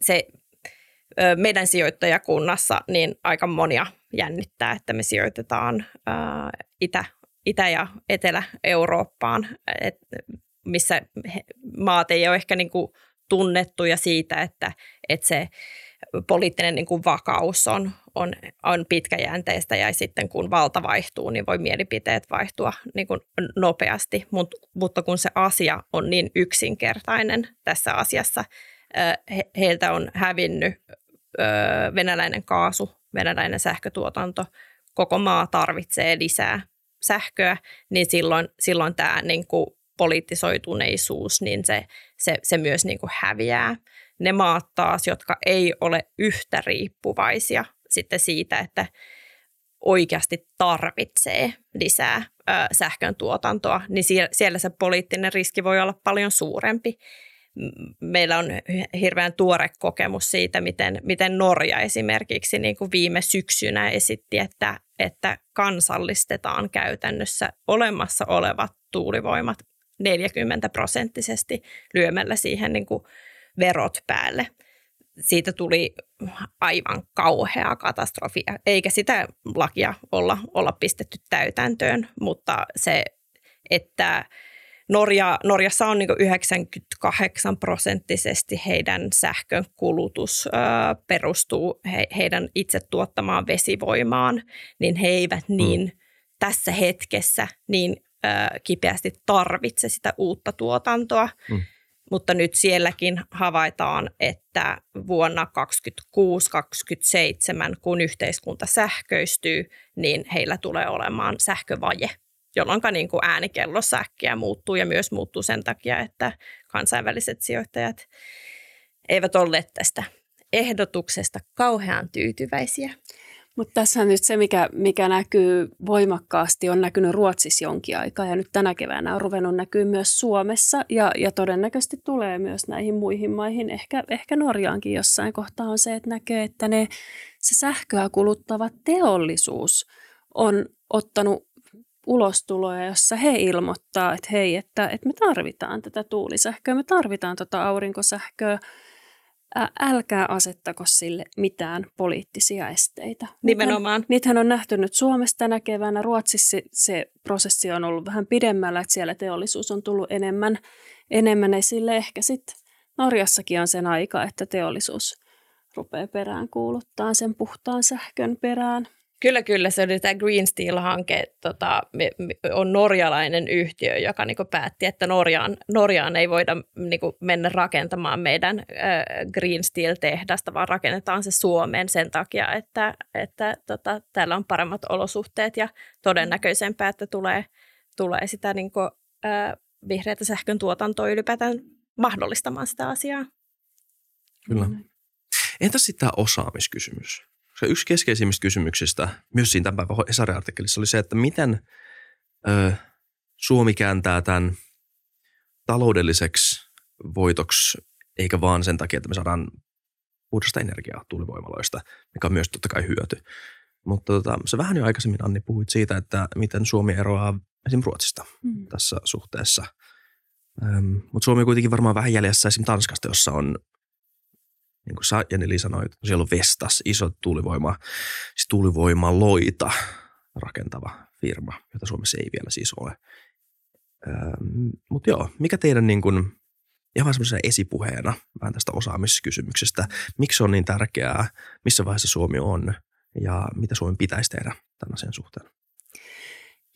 Se meidän sijoittajakunnassa niin aika monia jännittää, että me sijoitetaan Itä, Itä- ja Etelä-Eurooppaan, et, missä maat ei ole ehkä niin kuin tunnettuja siitä, että, että se poliittinen niin kuin vakaus on, on, on pitkäjänteistä ja sitten kun valta vaihtuu, niin voi mielipiteet vaihtua niin kuin nopeasti, Mut, mutta kun se asia on niin yksinkertainen tässä asiassa, he, heiltä on hävinnyt venäläinen kaasu, venäläinen sähkötuotanto, koko maa tarvitsee lisää sähköä, niin silloin, silloin tämä niin kuin poliittisoituneisuus, niin se, se, se myös niin kuin häviää. Ne maat taas, jotka ei ole yhtä riippuvaisia sitten siitä, että oikeasti tarvitsee lisää ö, sähkön tuotantoa, niin siellä, siellä se poliittinen riski voi olla paljon suurempi. Meillä on hirveän tuore kokemus siitä, miten, miten Norja esimerkiksi niin kuin viime syksynä esitti, että, että kansallistetaan käytännössä olemassa olevat tuulivoimat 40 prosenttisesti lyömällä siihen niin kuin verot päälle. Siitä tuli aivan kauhea katastrofi, eikä sitä lakia olla, olla pistetty täytäntöön, mutta se, että Norja, Norjassa on niin 98 prosenttisesti heidän sähkön kulutus ö, perustuu he, heidän itse tuottamaan vesivoimaan, niin he eivät mm. niin mm. tässä hetkessä niin ö, kipeästi tarvitse sitä uutta tuotantoa. Mm. Mutta nyt sielläkin havaitaan, että vuonna 2026-2027, kun yhteiskunta sähköistyy, niin heillä tulee olemaan sähkövaje jolloin niin kuin äänikello säkkiä muuttuu ja myös muuttuu sen takia, että kansainväliset sijoittajat eivät olleet tästä ehdotuksesta kauhean tyytyväisiä. Mutta tässä nyt se, mikä, mikä näkyy voimakkaasti, on näkynyt Ruotsissa jonkin aikaa ja nyt tänä keväänä on ruvennut näkyy myös Suomessa ja, ja todennäköisesti tulee myös näihin muihin maihin, ehkä, ehkä Norjaankin jossain kohtaa on se, että näkee, että ne, se sähköä kuluttava teollisuus on ottanut ulostuloja, jossa he ilmoittaa, että hei, että, että me tarvitaan tätä tuulisähköä, me tarvitaan tuota aurinkosähköä, älkää asettako sille mitään poliittisia esteitä. Nimenomaan. Niitähän on nähty nyt Suomessa tänä keväänä. Ruotsissa se, se prosessi on ollut vähän pidemmällä, että siellä teollisuus on tullut enemmän, enemmän esille. Ehkä sitten Norjassakin on sen aika, että teollisuus rupeaa perään kuuluttaa sen puhtaan sähkön perään. Kyllä, kyllä. Se oli tämä Green Steel-hanke. Tota, on norjalainen yhtiö, joka niinku päätti, että Norjaan, Norjaan ei voida niinku mennä rakentamaan meidän äh, Green Steel-tehdasta, vaan rakennetaan se Suomeen sen takia, että, että tota, täällä on paremmat olosuhteet ja todennäköisempää, että tulee, tulee sitä niinku, äh, vihreätä sähkön tuotantoa ylipäätään mahdollistamaan sitä asiaa. Kyllä. Entäs sitten tämä osaamiskysymys? Se yksi keskeisimmistä kysymyksistä myös siinä tämän päivän Hesari-artikkelissa oli se, että miten ö, Suomi kääntää tämän taloudelliseksi voitoksi, eikä vaan sen takia, että me saadaan puhdasta energiaa tuulivoimaloista, mikä on myös totta kai hyöty. Mutta tota, se vähän jo aikaisemmin, Anni, puhuit siitä, että miten Suomi eroaa esimerkiksi Ruotsista mm. tässä suhteessa. Mutta Suomi on kuitenkin varmaan vähän jäljessä esimerkiksi Tanskasta, jossa on niin kuin Jani sanoi, siellä on Vestas, iso tuulivoima, siis tuulivoimaloita rakentava firma, jota Suomessa ei vielä siis ole. Mutta joo, mikä teidän niin kuin, ihan semmoisena esipuheena vähän tästä osaamiskysymyksestä, miksi on niin tärkeää, missä vaiheessa Suomi on ja mitä Suomen pitäisi tehdä tämän asian suhteen?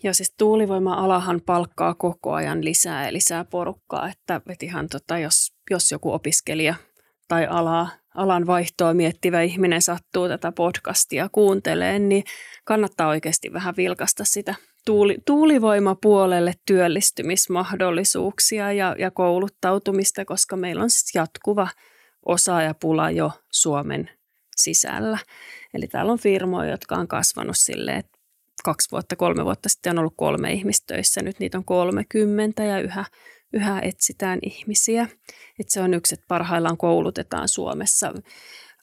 Joo, siis tuulivoima-alahan palkkaa koko ajan lisää ja lisää porukkaa, että, että ihan tota, jos, jos joku opiskelija tai alaa alan vaihtoa miettivä ihminen sattuu tätä podcastia kuunteleen, niin kannattaa oikeasti vähän vilkasta sitä tuuli, tuulivoimapuolelle työllistymismahdollisuuksia ja, ja kouluttautumista, koska meillä on siis jatkuva osaajapula jo Suomen sisällä. Eli täällä on firmoja, jotka on kasvanut silleen, että kaksi vuotta, kolme vuotta sitten on ollut kolme ihmistä töissä, nyt niitä on 30 ja yhä yhä etsitään ihmisiä. että se on yksi, että parhaillaan koulutetaan Suomessa.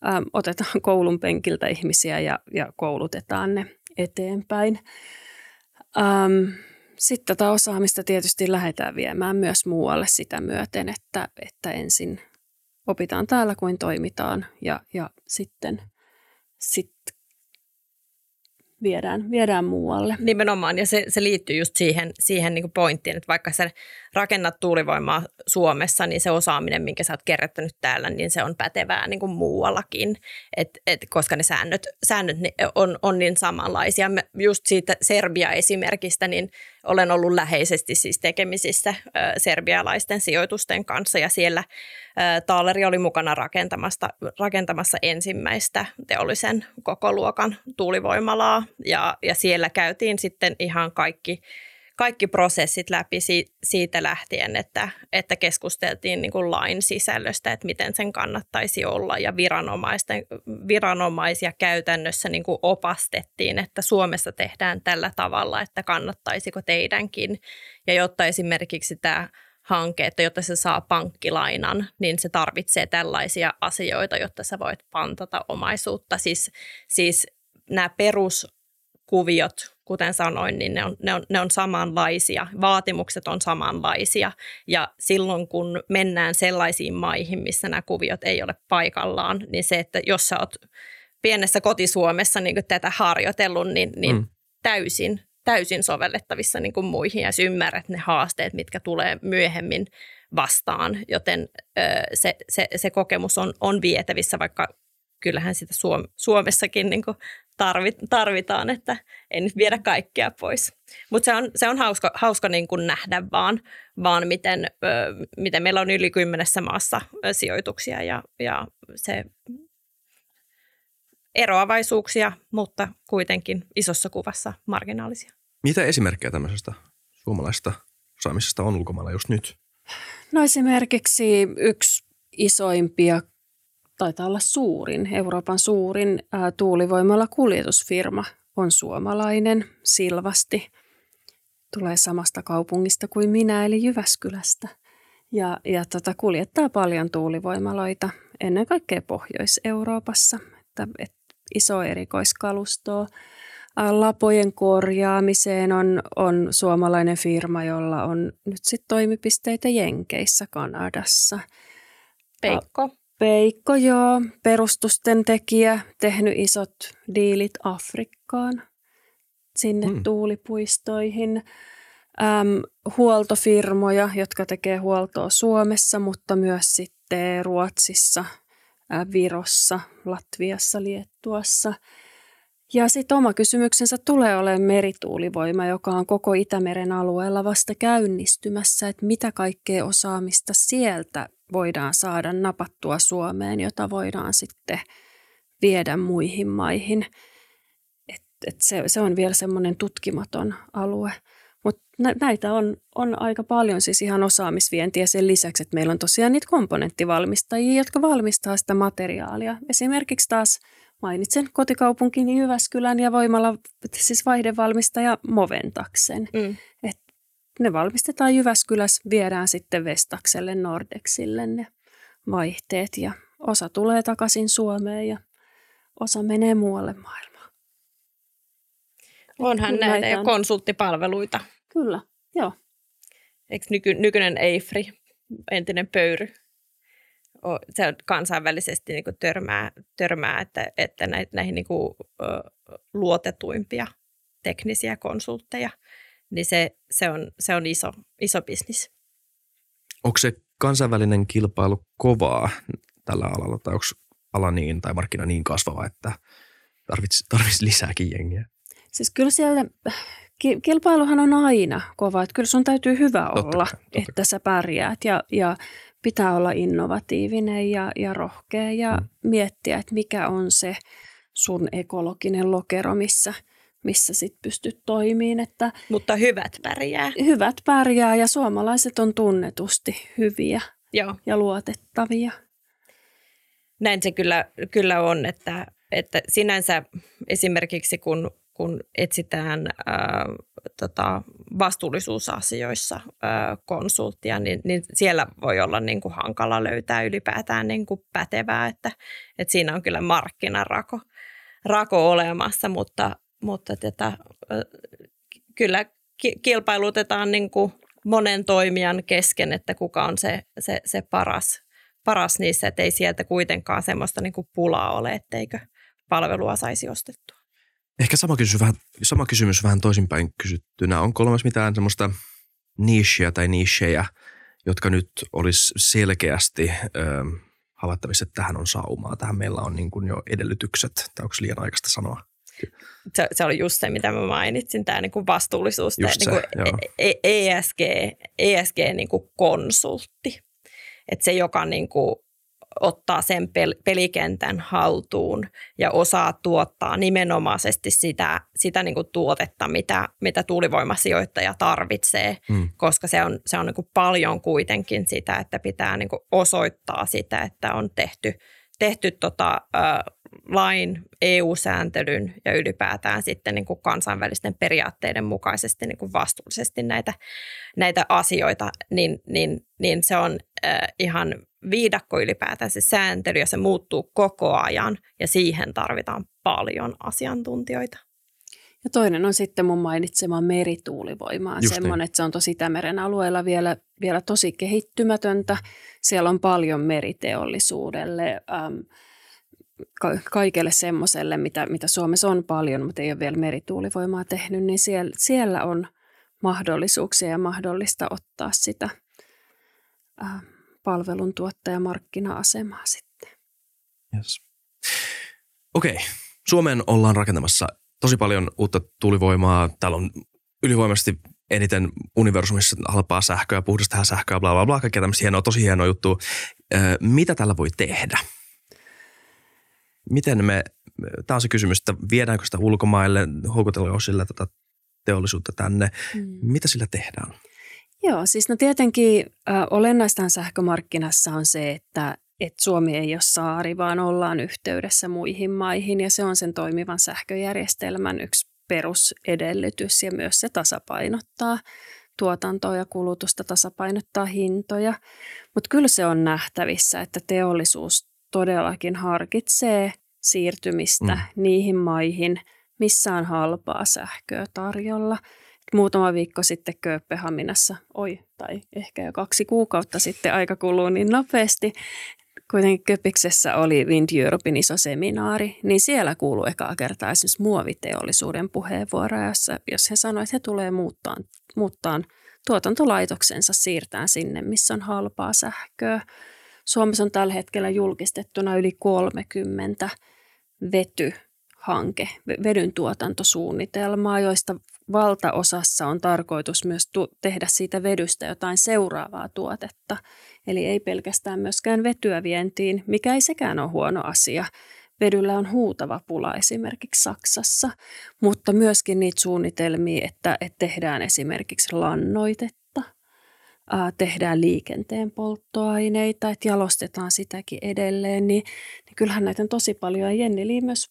Ähm, otetaan koulun penkiltä ihmisiä ja, ja koulutetaan ne eteenpäin. Ähm, sitten tätä osaamista tietysti lähdetään viemään myös muualle sitä myöten, että, että ensin opitaan täällä kuin toimitaan ja, ja sitten sit viedään, viedään muualle. Nimenomaan, ja se, se liittyy just siihen, siihen niin pointtiin, että vaikka sä rakennat tuulivoimaa Suomessa, niin se osaaminen, minkä sä oot kerrättänyt täällä, niin se on pätevää niin kuin muuallakin, et, et, koska ne säännöt, säännöt on, on niin samanlaisia. Me just siitä Serbia-esimerkistä, niin olen ollut läheisesti siis tekemisissä serbialaisten sijoitusten kanssa, ja siellä Taaleri oli mukana rakentamassa, rakentamassa ensimmäistä teollisen kokoluokan tuulivoimalaa ja, ja siellä käytiin sitten ihan kaikki, kaikki prosessit läpi siitä lähtien, että, että keskusteltiin niin kuin lain sisällöstä, että miten sen kannattaisi olla ja viranomaisten, viranomaisia käytännössä niin kuin opastettiin, että Suomessa tehdään tällä tavalla, että kannattaisiko teidänkin. Ja jotta esimerkiksi tämä hanke, että jotta se saa pankkilainan, niin se tarvitsee tällaisia asioita, jotta sä voit pantata omaisuutta. Siis, siis nämä peruskuviot, kuten sanoin, niin ne on, ne, on, ne on samanlaisia, vaatimukset on samanlaisia. Ja silloin kun mennään sellaisiin maihin, missä nämä kuviot ei ole paikallaan, niin se, että jos sä oot pienessä kotisuomessa niin tätä harjoitellut, niin, niin mm. täysin, täysin sovellettavissa niin kuin muihin ja ymmärrät ne haasteet, mitkä tulee myöhemmin vastaan, joten ö, se, se, se kokemus on, on vietävissä, vaikka kyllähän sitä Suom- Suomessakin niin tarvitaan, että ei nyt viedä kaikkea pois. Mutta se on, se on hauska, hauska niin kuin nähdä vaan, vaan miten, ö, miten meillä on yli kymmenessä maassa sijoituksia ja, ja se eroavaisuuksia, mutta kuitenkin isossa kuvassa marginaalisia. Mitä esimerkkejä tämmöisestä suomalaisesta osaamisesta on ulkomailla just nyt? No esimerkiksi yksi isoimpia, taitaa olla suurin, Euroopan suurin ää, tuulivoimalla kuljetusfirma on suomalainen, Silvasti. Tulee samasta kaupungista kuin minä, eli Jyväskylästä. Ja, ja tota, kuljettaa paljon tuulivoimaloita, ennen kaikkea Pohjois-Euroopassa. Että, et, iso erikoiskalustoa. Lapojen korjaamiseen on, on suomalainen firma, jolla on nyt sitten toimipisteitä Jenkeissä, Kanadassa. Peikko. Peikko, joo. Perustusten tekijä, tehnyt isot diilit Afrikkaan, sinne hmm. tuulipuistoihin. Äm, huoltofirmoja, jotka tekee huoltoa Suomessa, mutta myös sitten Ruotsissa, ää, Virossa, Latviassa, Liettuassa – ja sitten oma kysymyksensä tulee olemaan merituulivoima, joka on koko Itämeren alueella vasta käynnistymässä, että mitä kaikkea osaamista sieltä voidaan saada napattua Suomeen, jota voidaan sitten viedä muihin maihin. Et, et se, se on vielä semmoinen tutkimaton alue. Mutta näitä on, on aika paljon siis ihan osaamisvientiä sen lisäksi, että meillä on tosiaan niitä komponenttivalmistajia, jotka valmistaa sitä materiaalia. Esimerkiksi taas – mainitsen kotikaupunkini Jyväskylän ja voimalla siis vaihdevalmistaja Moventaksen. Mm. Et ne valmistetaan Jyväskylässä, viedään sitten Vestakselle, Nordexille ne vaihteet ja osa tulee takaisin Suomeen ja osa menee muualle maailmaan. Onhan näitä, näitä ja konsulttipalveluita. Kyllä, joo. Eikö nyky, nykyinen Eifri, entinen pöyry, se on kansainvälisesti niin törmää, törmää, että, että näihin, näihin niin kuin, luotetuimpia teknisiä konsultteja, niin se, se, on, se on iso, iso bisnis. Onko se kansainvälinen kilpailu kovaa tällä alalla, tai onko ala niin, tai markkina niin kasvava, että tarvitsisi tarvits lisääkin jengiä? Siis kyllä siellä kilpailuhan on aina kova, että kyllä sun täytyy hyvä totta olla, kai, että kai. sä pärjäät ja, ja pitää olla innovatiivinen ja, ja rohkea ja mm. miettiä, että mikä on se sun ekologinen lokero, missä, missä sit pystyt toimiin. Että Mutta hyvät pärjää. Hyvät pärjää ja suomalaiset on tunnetusti hyviä Joo. ja luotettavia. Näin se kyllä, kyllä on, että, että sinänsä esimerkiksi kun kun etsitään ää, tota, vastuullisuusasioissa ää, konsulttia, niin, niin siellä voi olla niin kuin hankala löytää ylipäätään niin kuin pätevää, että, että siinä on kyllä markkinarako rako olemassa, mutta, mutta tätä, kyllä kilpailutetaan niin kuin monen toimijan kesken, että kuka on se, se, se paras, paras niissä, että ei sieltä kuitenkaan semmoista niin kuin pulaa ole, etteikö palvelua saisi ostettua. Ehkä sama kysymys vähän, sama kysymys vähän toisinpäin kysyttynä. Onko olemassa mitään semmoista niishejä tai niishejä, jotka nyt olisi selkeästi ö, havaittavissa, että tähän on saumaa, tähän meillä on niin kuin jo edellytykset, tai onko liian aikaista sanoa? Se, se oli just se, mitä mä mainitsin, tämä niin kuin vastuullisuus, tämä niin kuin ESG, ESG niin kuin konsultti. Että se, joka niin kuin ottaa sen pel- pelikentän haltuun ja osaa tuottaa nimenomaisesti sitä, sitä niin kuin tuotetta, mitä, mitä tuulivoimasijoittaja tarvitsee, mm. koska se on, se on niin kuin paljon kuitenkin sitä, että pitää niin kuin osoittaa sitä, että on tehty, tehty tota, äh, lain, EU-sääntelyn ja ylipäätään sitten niin kuin kansainvälisten periaatteiden mukaisesti niin kuin vastuullisesti näitä, näitä asioita, niin, niin, niin se on äh, ihan viidakko ylipäätään se sääntely ja se muuttuu koko ajan ja siihen tarvitaan paljon asiantuntijoita. Ja toinen on sitten mun mainitsema merituulivoima. Semmoinen, niin. että se on tosi Itämeren alueella vielä, vielä tosi kehittymätöntä. Siellä on paljon meriteollisuudelle, ka- kaikelle semmoiselle, mitä, mitä Suomessa on paljon, mutta ei ole vielä merituulivoimaa tehnyt, niin siellä, siellä on mahdollisuuksia ja mahdollista ottaa sitä äh, palveluntuottajamarkkina-asemaa sitten. Yes. Okei, Suomeen ollaan rakentamassa tosi paljon uutta tuulivoimaa. Täällä on ylivoimaisesti eniten universumissa halpaa sähköä, puhdasta sähköä, bla bla bla, kaikkea tämmöistä hienoa, tosi hienoa juttua. Ö, mitä tällä voi tehdä? Miten me, tämä on se kysymys, että viedäänkö sitä ulkomaille, houkutellaan sillä tätä teollisuutta tänne. Mm. Mitä sillä tehdään? Joo, siis no tietenkin äh, olennaistahan sähkömarkkinassa on se, että et Suomi ei ole saari, vaan ollaan yhteydessä muihin maihin ja se on sen toimivan sähköjärjestelmän yksi perusedellytys ja myös se tasapainottaa tuotantoa ja kulutusta, tasapainottaa hintoja. Mutta kyllä se on nähtävissä, että teollisuus todellakin harkitsee siirtymistä mm. niihin maihin, missä on halpaa sähköä tarjolla. Muutama viikko sitten Kööpenhaminassa, oi, tai ehkä jo kaksi kuukautta sitten aika kuluu niin nopeasti, kuitenkin Köpiksessä oli Wind Europein iso seminaari, niin siellä kuuluu ekaa kertaa esimerkiksi muoviteollisuuden puheenvuoroja, jossa, jos he sanoivat, että he tulee muuttaa, muuttaa tuotantolaitoksensa siirtää sinne, missä on halpaa sähköä. Suomessa on tällä hetkellä julkistettuna yli 30 vetyhanke, vedyn tuotantosuunnitelmaa, joista valtaosassa on tarkoitus myös tu- tehdä siitä vedystä jotain seuraavaa tuotetta. Eli ei pelkästään myöskään vetyä vientiin, mikä ei sekään ole huono asia. Vedyllä on huutava pula esimerkiksi Saksassa, mutta myöskin niitä suunnitelmia, että, että tehdään esimerkiksi lannoitetta, tehdään liikenteen polttoaineita, että jalostetaan sitäkin edelleen, niin, niin kyllähän näitä on tosi paljon. Ja Jenni Lii myös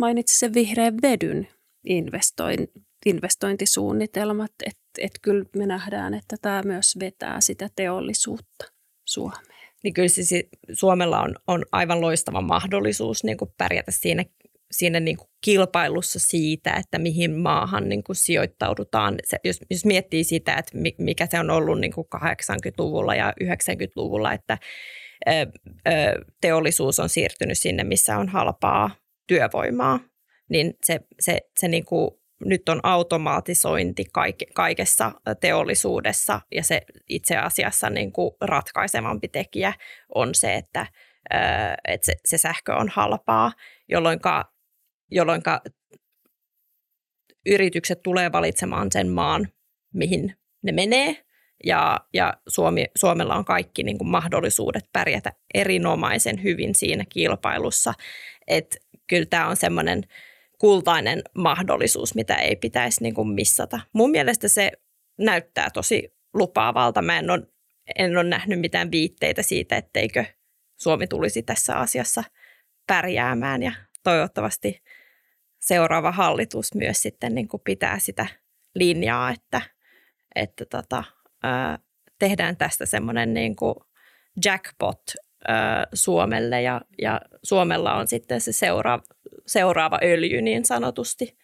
mainitsi sen vihreän vedyn investoin, investointisuunnitelmat, että et kyllä me nähdään, että tämä myös vetää sitä teollisuutta Suomeen. Niin kyllä siis Suomella on, on aivan loistava mahdollisuus niin kuin pärjätä siinä, siinä niin kuin kilpailussa siitä, että mihin maahan niin kuin sijoittaudutaan. Se, jos, jos miettii sitä, että mikä se on ollut niin kuin 80-luvulla ja 90-luvulla, että ö, ö, teollisuus on siirtynyt sinne, missä on halpaa työvoimaa, niin se, se, se niin kuin nyt on automatisointi kaikessa teollisuudessa ja se itse asiassa niin kuin ratkaisevampi tekijä on se, että, että se, se sähkö on halpaa, jolloin jolloinka yritykset tulee valitsemaan sen maan, mihin ne menee ja, ja Suomi, Suomella on kaikki niin kuin mahdollisuudet pärjätä erinomaisen hyvin siinä kilpailussa, että kyllä tämä on semmoinen – kultainen mahdollisuus, mitä ei pitäisi niin kuin missata. Mun mielestä se näyttää tosi lupaavalta. Mä en ole, en ole nähnyt mitään viitteitä siitä, etteikö Suomi tulisi tässä asiassa pärjäämään ja toivottavasti seuraava hallitus myös sitten niin kuin pitää sitä linjaa, että, että tota, ää, tehdään tästä semmoinen niin kuin jackpot ää, Suomelle ja, ja Suomella on sitten se seuraava, seuraava öljy niin sanotusti,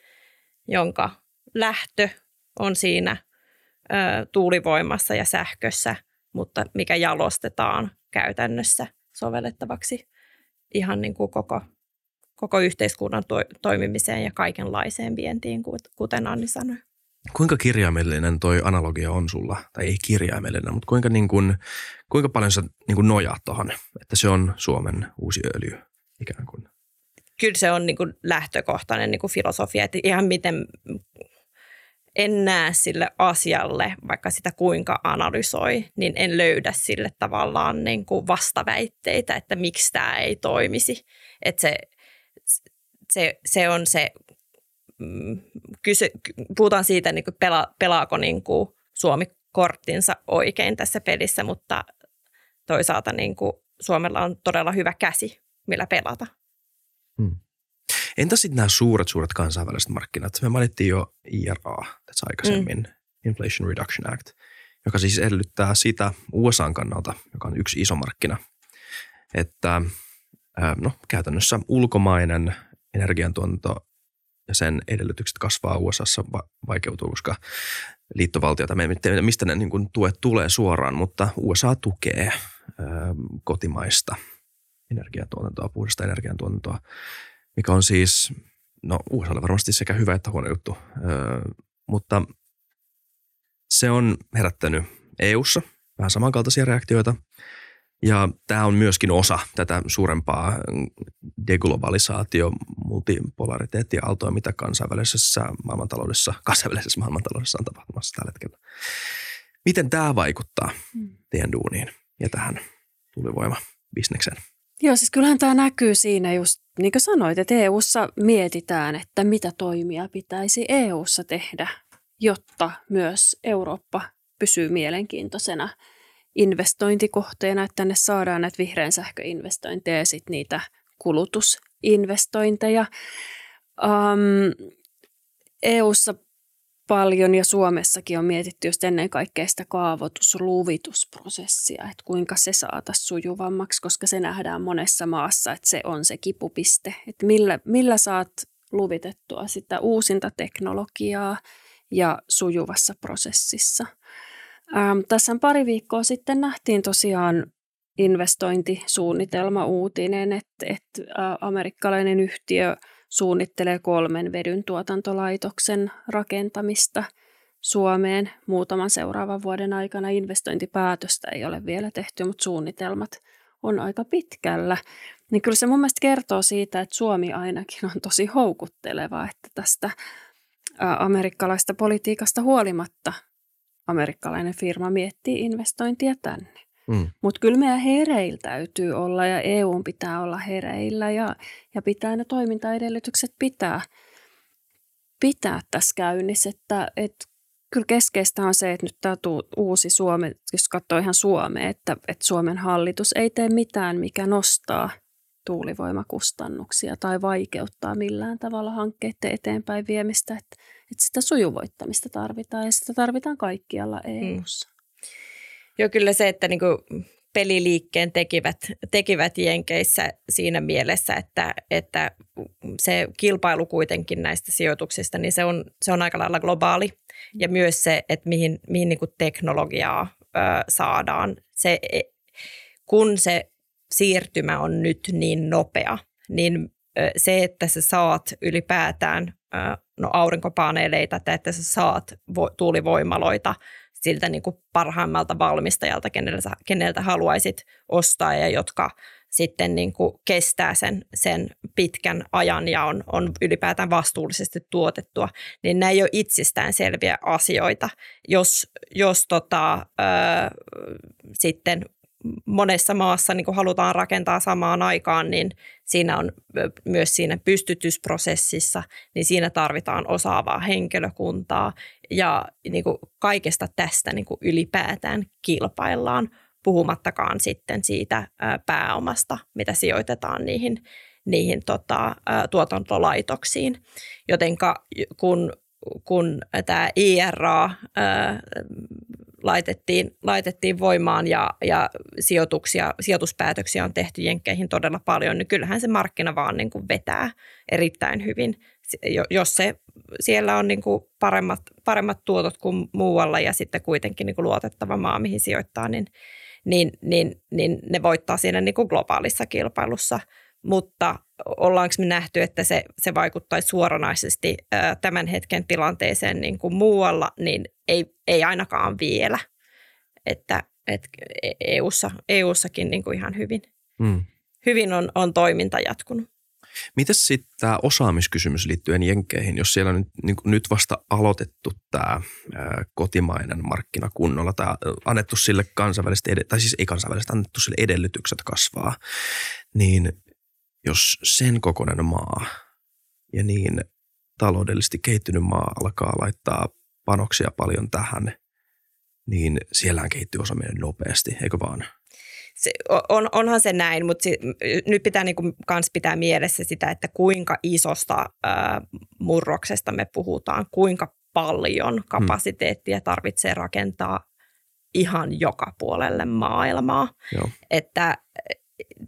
jonka lähtö on siinä ö, tuulivoimassa ja sähkössä, mutta mikä jalostetaan käytännössä sovellettavaksi ihan niin kuin koko, koko yhteiskunnan to, toimimiseen ja kaikenlaiseen vientiin, kuten Anni sanoi. Kuinka kirjaimellinen toi analogia on sulla? Tai ei kirjaimellinen, mutta kuinka, niin kuin, kuinka paljon sä niin kuin nojaat tuohon, että se on Suomen uusi öljy ikään kuin? kyllä se on niin kuin lähtökohtainen niin kuin filosofia, että ihan miten en näe sille asialle, vaikka sitä kuinka analysoi, niin en löydä sille tavallaan niin kuin vastaväitteitä, että miksi tämä ei toimisi. Että se, se, se on se, mm, kyse, puhutaan siitä, niin kuin pela, pelaako niin kuin Suomi korttinsa oikein tässä pelissä, mutta toisaalta niin kuin Suomella on todella hyvä käsi, millä pelata. Hmm. Entä sitten nämä suuret, suuret kansainväliset markkinat? Me mainittiin jo IRA tässä aikaisemmin, mm. Inflation Reduction Act, joka siis edellyttää sitä USAn kannalta, joka on yksi iso markkina, että no, käytännössä ulkomainen energiantuotanto ja sen edellytykset kasvaa USAssa va- vaikeutuu, koska liittovaltiota, me mistä ne niin kuin tuet tulee suoraan, mutta USA tukee ö, kotimaista energiantuotantoa, puhdasta energiantuotantoa, mikä on siis, no USAlle varmasti sekä hyvä että huono juttu, ö, mutta se on herättänyt EUssa vähän samankaltaisia reaktioita – ja tämä on myöskin osa tätä suurempaa deglobalisaatio, multipolariteettiaaltoa, mitä kansainvälisessä maailmantaloudessa, kansainvälisessä maailmantaloudessa on tapahtumassa tällä hetkellä. Miten tämä vaikuttaa hmm. teidän duuniin ja tähän tulivoimabisnekseen? Joo, siis kyllähän tämä näkyy siinä just, niin kuin sanoit, että EU-ssa mietitään, että mitä toimia pitäisi EU-ssa tehdä, jotta myös Eurooppa pysyy mielenkiintoisena – investointikohteena, että tänne saadaan näitä vihreän sähköinvestointeja ja sitten niitä kulutusinvestointeja. Um, EUssa paljon ja Suomessakin on mietitty just ennen kaikkea sitä kaavoitusluvitusprosessia, että kuinka se saataisiin sujuvammaksi, koska se nähdään monessa maassa, että se on se kipupiste, että millä, millä saat luvitettua sitä uusinta teknologiaa ja sujuvassa prosessissa – Ähm, tässä pari viikkoa sitten nähtiin tosiaan investointisuunnitelma uutinen, että, että amerikkalainen yhtiö suunnittelee kolmen vedyn tuotantolaitoksen rakentamista Suomeen muutaman seuraavan vuoden aikana. Investointipäätöstä ei ole vielä tehty, mutta suunnitelmat on aika pitkällä. Niin kyllä se mun mielestä kertoo siitä, että Suomi ainakin on tosi houkutteleva, että tästä amerikkalaista politiikasta huolimatta amerikkalainen firma miettii investointia tänne. Mm. Mutta kyllä meidän hereillä täytyy olla ja EU pitää olla hereillä ja, ja pitää ne toimintaedellytykset pitää, pitää tässä käynnissä. Että, et, kyllä keskeistä on se, että nyt tämä uusi Suome, jos katsoo ihan Suomea, että, että Suomen hallitus ei tee mitään, mikä nostaa tuulivoimakustannuksia tai vaikeuttaa millään tavalla hankkeiden eteenpäin viemistä. Että että sitä sujuvoittamista tarvitaan ja sitä tarvitaan kaikkialla EU-ssa. Mm. Joo, kyllä se, että niin peliliikkeen tekivät, tekivät Jenkeissä siinä mielessä, että, että se kilpailu kuitenkin näistä sijoituksista, niin se on, se on aika lailla globaali. Ja myös se, että mihin, mihin niin teknologiaa ö, saadaan. Se, e, kun se siirtymä on nyt niin nopea, niin se, että sä saat ylipäätään no, aurinkopaneeleita tai että sä saat vo, tuulivoimaloita siltä niin kuin parhaimmalta valmistajalta, keneltä, keneltä haluaisit ostaa ja jotka sitten niin kuin kestää sen, sen pitkän ajan ja on, on ylipäätään vastuullisesti tuotettua, niin nämä ei ole itsestään selviä asioita. Jos, jos tota, ö, sitten monessa maassa niin halutaan rakentaa samaan aikaan, niin siinä on myös siinä pystytysprosessissa, niin siinä tarvitaan osaavaa henkilökuntaa ja niin kuin kaikesta tästä niin kuin ylipäätään kilpaillaan, puhumattakaan sitten siitä pääomasta, mitä sijoitetaan niihin, niihin tota, tuotantolaitoksiin. Jotenka kun kun tämä IRA laitettiin, laitettiin voimaan ja, ja sijoituksia, sijoituspäätöksiä on tehty jenkkeihin todella paljon, niin kyllähän se markkina vaan niin kuin vetää erittäin hyvin. Jos se, siellä on niin kuin paremmat, paremmat tuotot kuin muualla ja sitten kuitenkin niin kuin luotettava maa, mihin sijoittaa, niin, niin, niin, niin ne voittaa siinä niin kuin globaalissa kilpailussa. Mutta ollaanko me nähty, että se, se vaikuttaisi suoranaisesti ää, tämän hetken tilanteeseen niin kuin muualla, niin ei, ei ainakaan vielä. Että, että EU-ssa, EU-sakin niin kuin ihan hyvin, mm. hyvin on, on toiminta jatkunut. Mitäs sitten tämä osaamiskysymys liittyen Jenkkeihin, jos siellä on nyt, niin nyt vasta aloitettu tämä kotimainen markkina kunnolla, tai annettu sille kansainväliset, tai siis ei kansainväliset, annettu sille edellytykset kasvaa, niin jos sen kokoinen maa ja niin taloudellisesti kehittynyt maa alkaa laittaa panoksia paljon tähän, niin siellähän kehittyy osaaminen nopeasti, eikö vaan? Se, on, onhan se näin, mutta se, nyt pitää niin kuin kans pitää mielessä sitä, että kuinka isosta ää, murroksesta me puhutaan, kuinka paljon hmm. kapasiteettia tarvitsee rakentaa ihan joka puolelle maailmaa. Joo. Että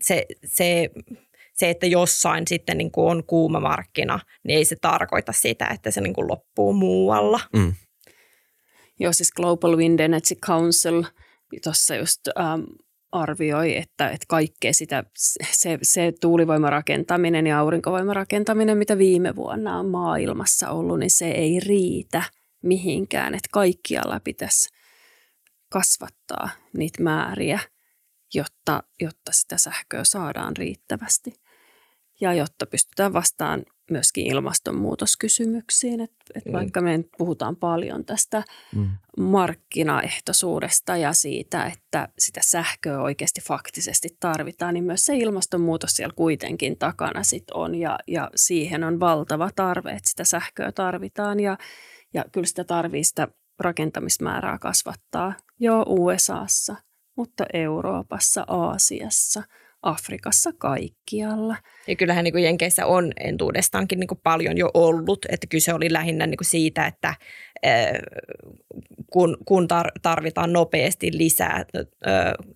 se, se se, että jossain sitten niin kuin on kuuma markkina, niin ei se tarkoita sitä, että se niin kuin loppuu muualla. Mm. Joo, siis Global Wind Energy Council tuossa just ähm, arvioi, että, että kaikkea sitä, se, se tuulivoimarakentaminen ja aurinkovoimarakentaminen, mitä viime vuonna on maailmassa ollut, niin se ei riitä mihinkään, että kaikkialla pitäisi kasvattaa niitä määriä, jotta, jotta sitä sähköä saadaan riittävästi ja jotta pystytään vastaan myöskin ilmastonmuutoskysymyksiin. Et, et mm. Vaikka me puhutaan paljon tästä mm. markkinaehtoisuudesta ja siitä, että sitä sähköä oikeasti faktisesti tarvitaan, niin myös se ilmastonmuutos siellä kuitenkin takana sit on ja, ja siihen on valtava tarve, että sitä sähköä tarvitaan ja, ja kyllä sitä tarvii sitä rakentamismäärää kasvattaa jo USAssa, mutta Euroopassa, Aasiassa – Afrikassa kaikkialla. Ja kyllähän niin kuin Jenkeissä on entuudestaankin niin kuin paljon jo ollut, että kyse oli lähinnä niin kuin siitä, että kun, kun tarvitaan nopeasti lisää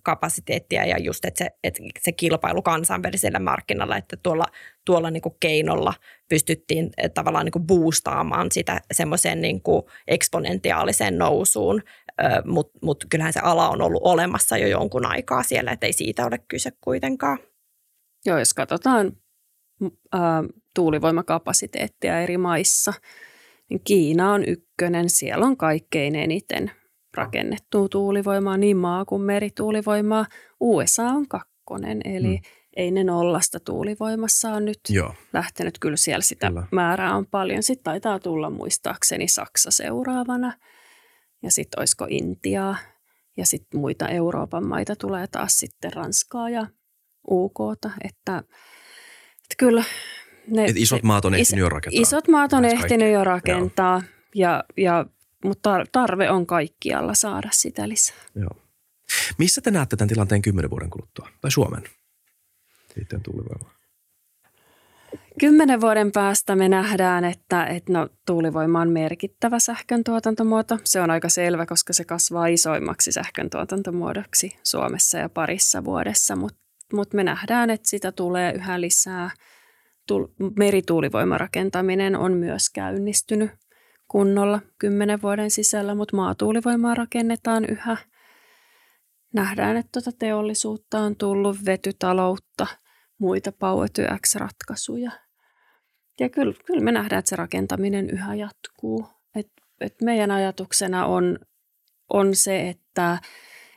kapasiteettia ja just, että se, että se kilpailu kansainvälisellä markkinalla, että tuolla, tuolla niin kuin keinolla pystyttiin tavallaan niin kuin boostaamaan sitä semmoiseen niin kuin eksponentiaaliseen nousuun, mutta mut kyllähän se ala on ollut olemassa jo jonkun aikaa siellä, että ei siitä ole kyse kuitenkaan. Joo, jos katsotaan ä, tuulivoimakapasiteettia eri maissa, niin Kiina on ykkönen. Siellä on kaikkein eniten rakennettua tuulivoimaa, niin maa- kuin merituulivoimaa. USA on kakkonen, eli hmm. ei ne nollasta tuulivoimassa on nyt Joo. lähtenyt. Kyllä siellä sitä kyllä. määrää on paljon. Sitten taitaa tulla muistaakseni Saksa seuraavana – ja sitten olisiko Intiaa ja sitten muita Euroopan maita tulee taas sitten Ranskaa ja UKta, että, että kyllä ne, Et isot maat on ehtinyt jo rakentaa. Isot maat on ehtinyt jo rakentaa, ja, ja, mutta tarve on kaikkialla saada sitä lisää. Joo. Missä te näette tämän tilanteen kymmenen vuoden kuluttua? Tai Suomen liittyen tuulivoimaan? Kymmenen vuoden päästä me nähdään, että, että no, tuulivoima on merkittävä sähkön tuotantomuoto. Se on aika selvä, koska se kasvaa isoimmaksi sähkön tuotantomuodoksi Suomessa ja parissa vuodessa, mutta mut me nähdään, että sitä tulee yhä lisää. Tul- merituulivoimarakentaminen on myös käynnistynyt kunnolla kymmenen vuoden sisällä, mutta maatuulivoimaa rakennetaan yhä. Nähdään, että tuota teollisuutta on tullut vetytaloutta, muita Power X-ratkaisuja – ja kyllä, kyllä me nähdään, että se rakentaminen yhä jatkuu. Et, et meidän ajatuksena on, on se, että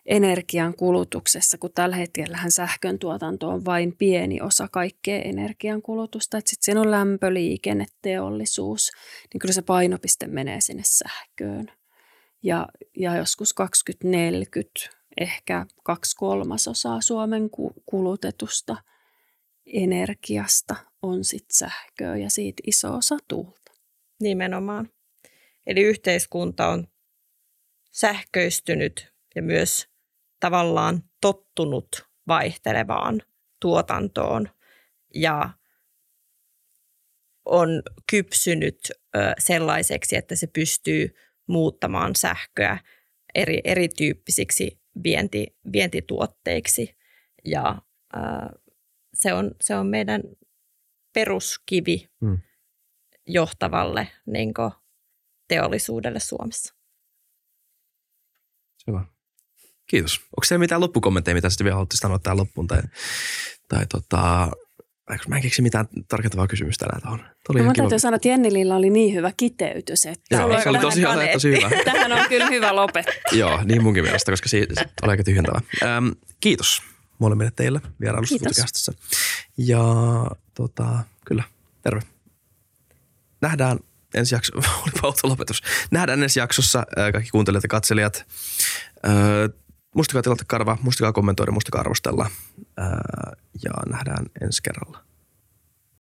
energian kulutuksessa, kun tällä hetkellähän sähkön tuotanto on vain pieni osa kaikkea energian kulutusta, että sitten siinä on lämpö, liikenne, teollisuus, niin kyllä se painopiste menee sinne sähköön. Ja, ja joskus 2040 ehkä kaksi kolmasosaa Suomen kulutetusta energiasta on sitten sähköä ja siitä iso osa tuulta. Nimenomaan. Eli yhteiskunta on sähköistynyt ja myös tavallaan tottunut vaihtelevaan tuotantoon ja on kypsynyt sellaiseksi, että se pystyy muuttamaan sähköä eri, erityyppisiksi vienti, vientituotteiksi. Ja se, on, se on meidän peruskivi hmm. johtavalle niin kuin, teollisuudelle Suomessa. Hyvä. Kiitos. Onko se mitään loppukommentteja, mitä sitten vielä haluatte sanoa tähän loppuun? Tai, tai tota, mä en keksi mitään tarkentavaa kysymystä enää tuohon. No, mä täytyy sanoa, että Jennilillä oli niin hyvä kiteytys. Että Joo, se oli tosi hyvä, tosi hyvä. Tähän on kyllä hyvä lopettaa. Joo, niin munkin mielestä, koska se oli aika tyhjentävä. Ähm, kiitos molemmille teille vierailusta. Ja tota, kyllä, terve. Nähdään ensi jakso, olipa lopetus. Nähdään ensi jaksossa kaikki kuuntelijat ja katselijat. Muistakaa tilata karva, muistakaa kommentoida, muistakaa arvostella ja nähdään ensi kerralla.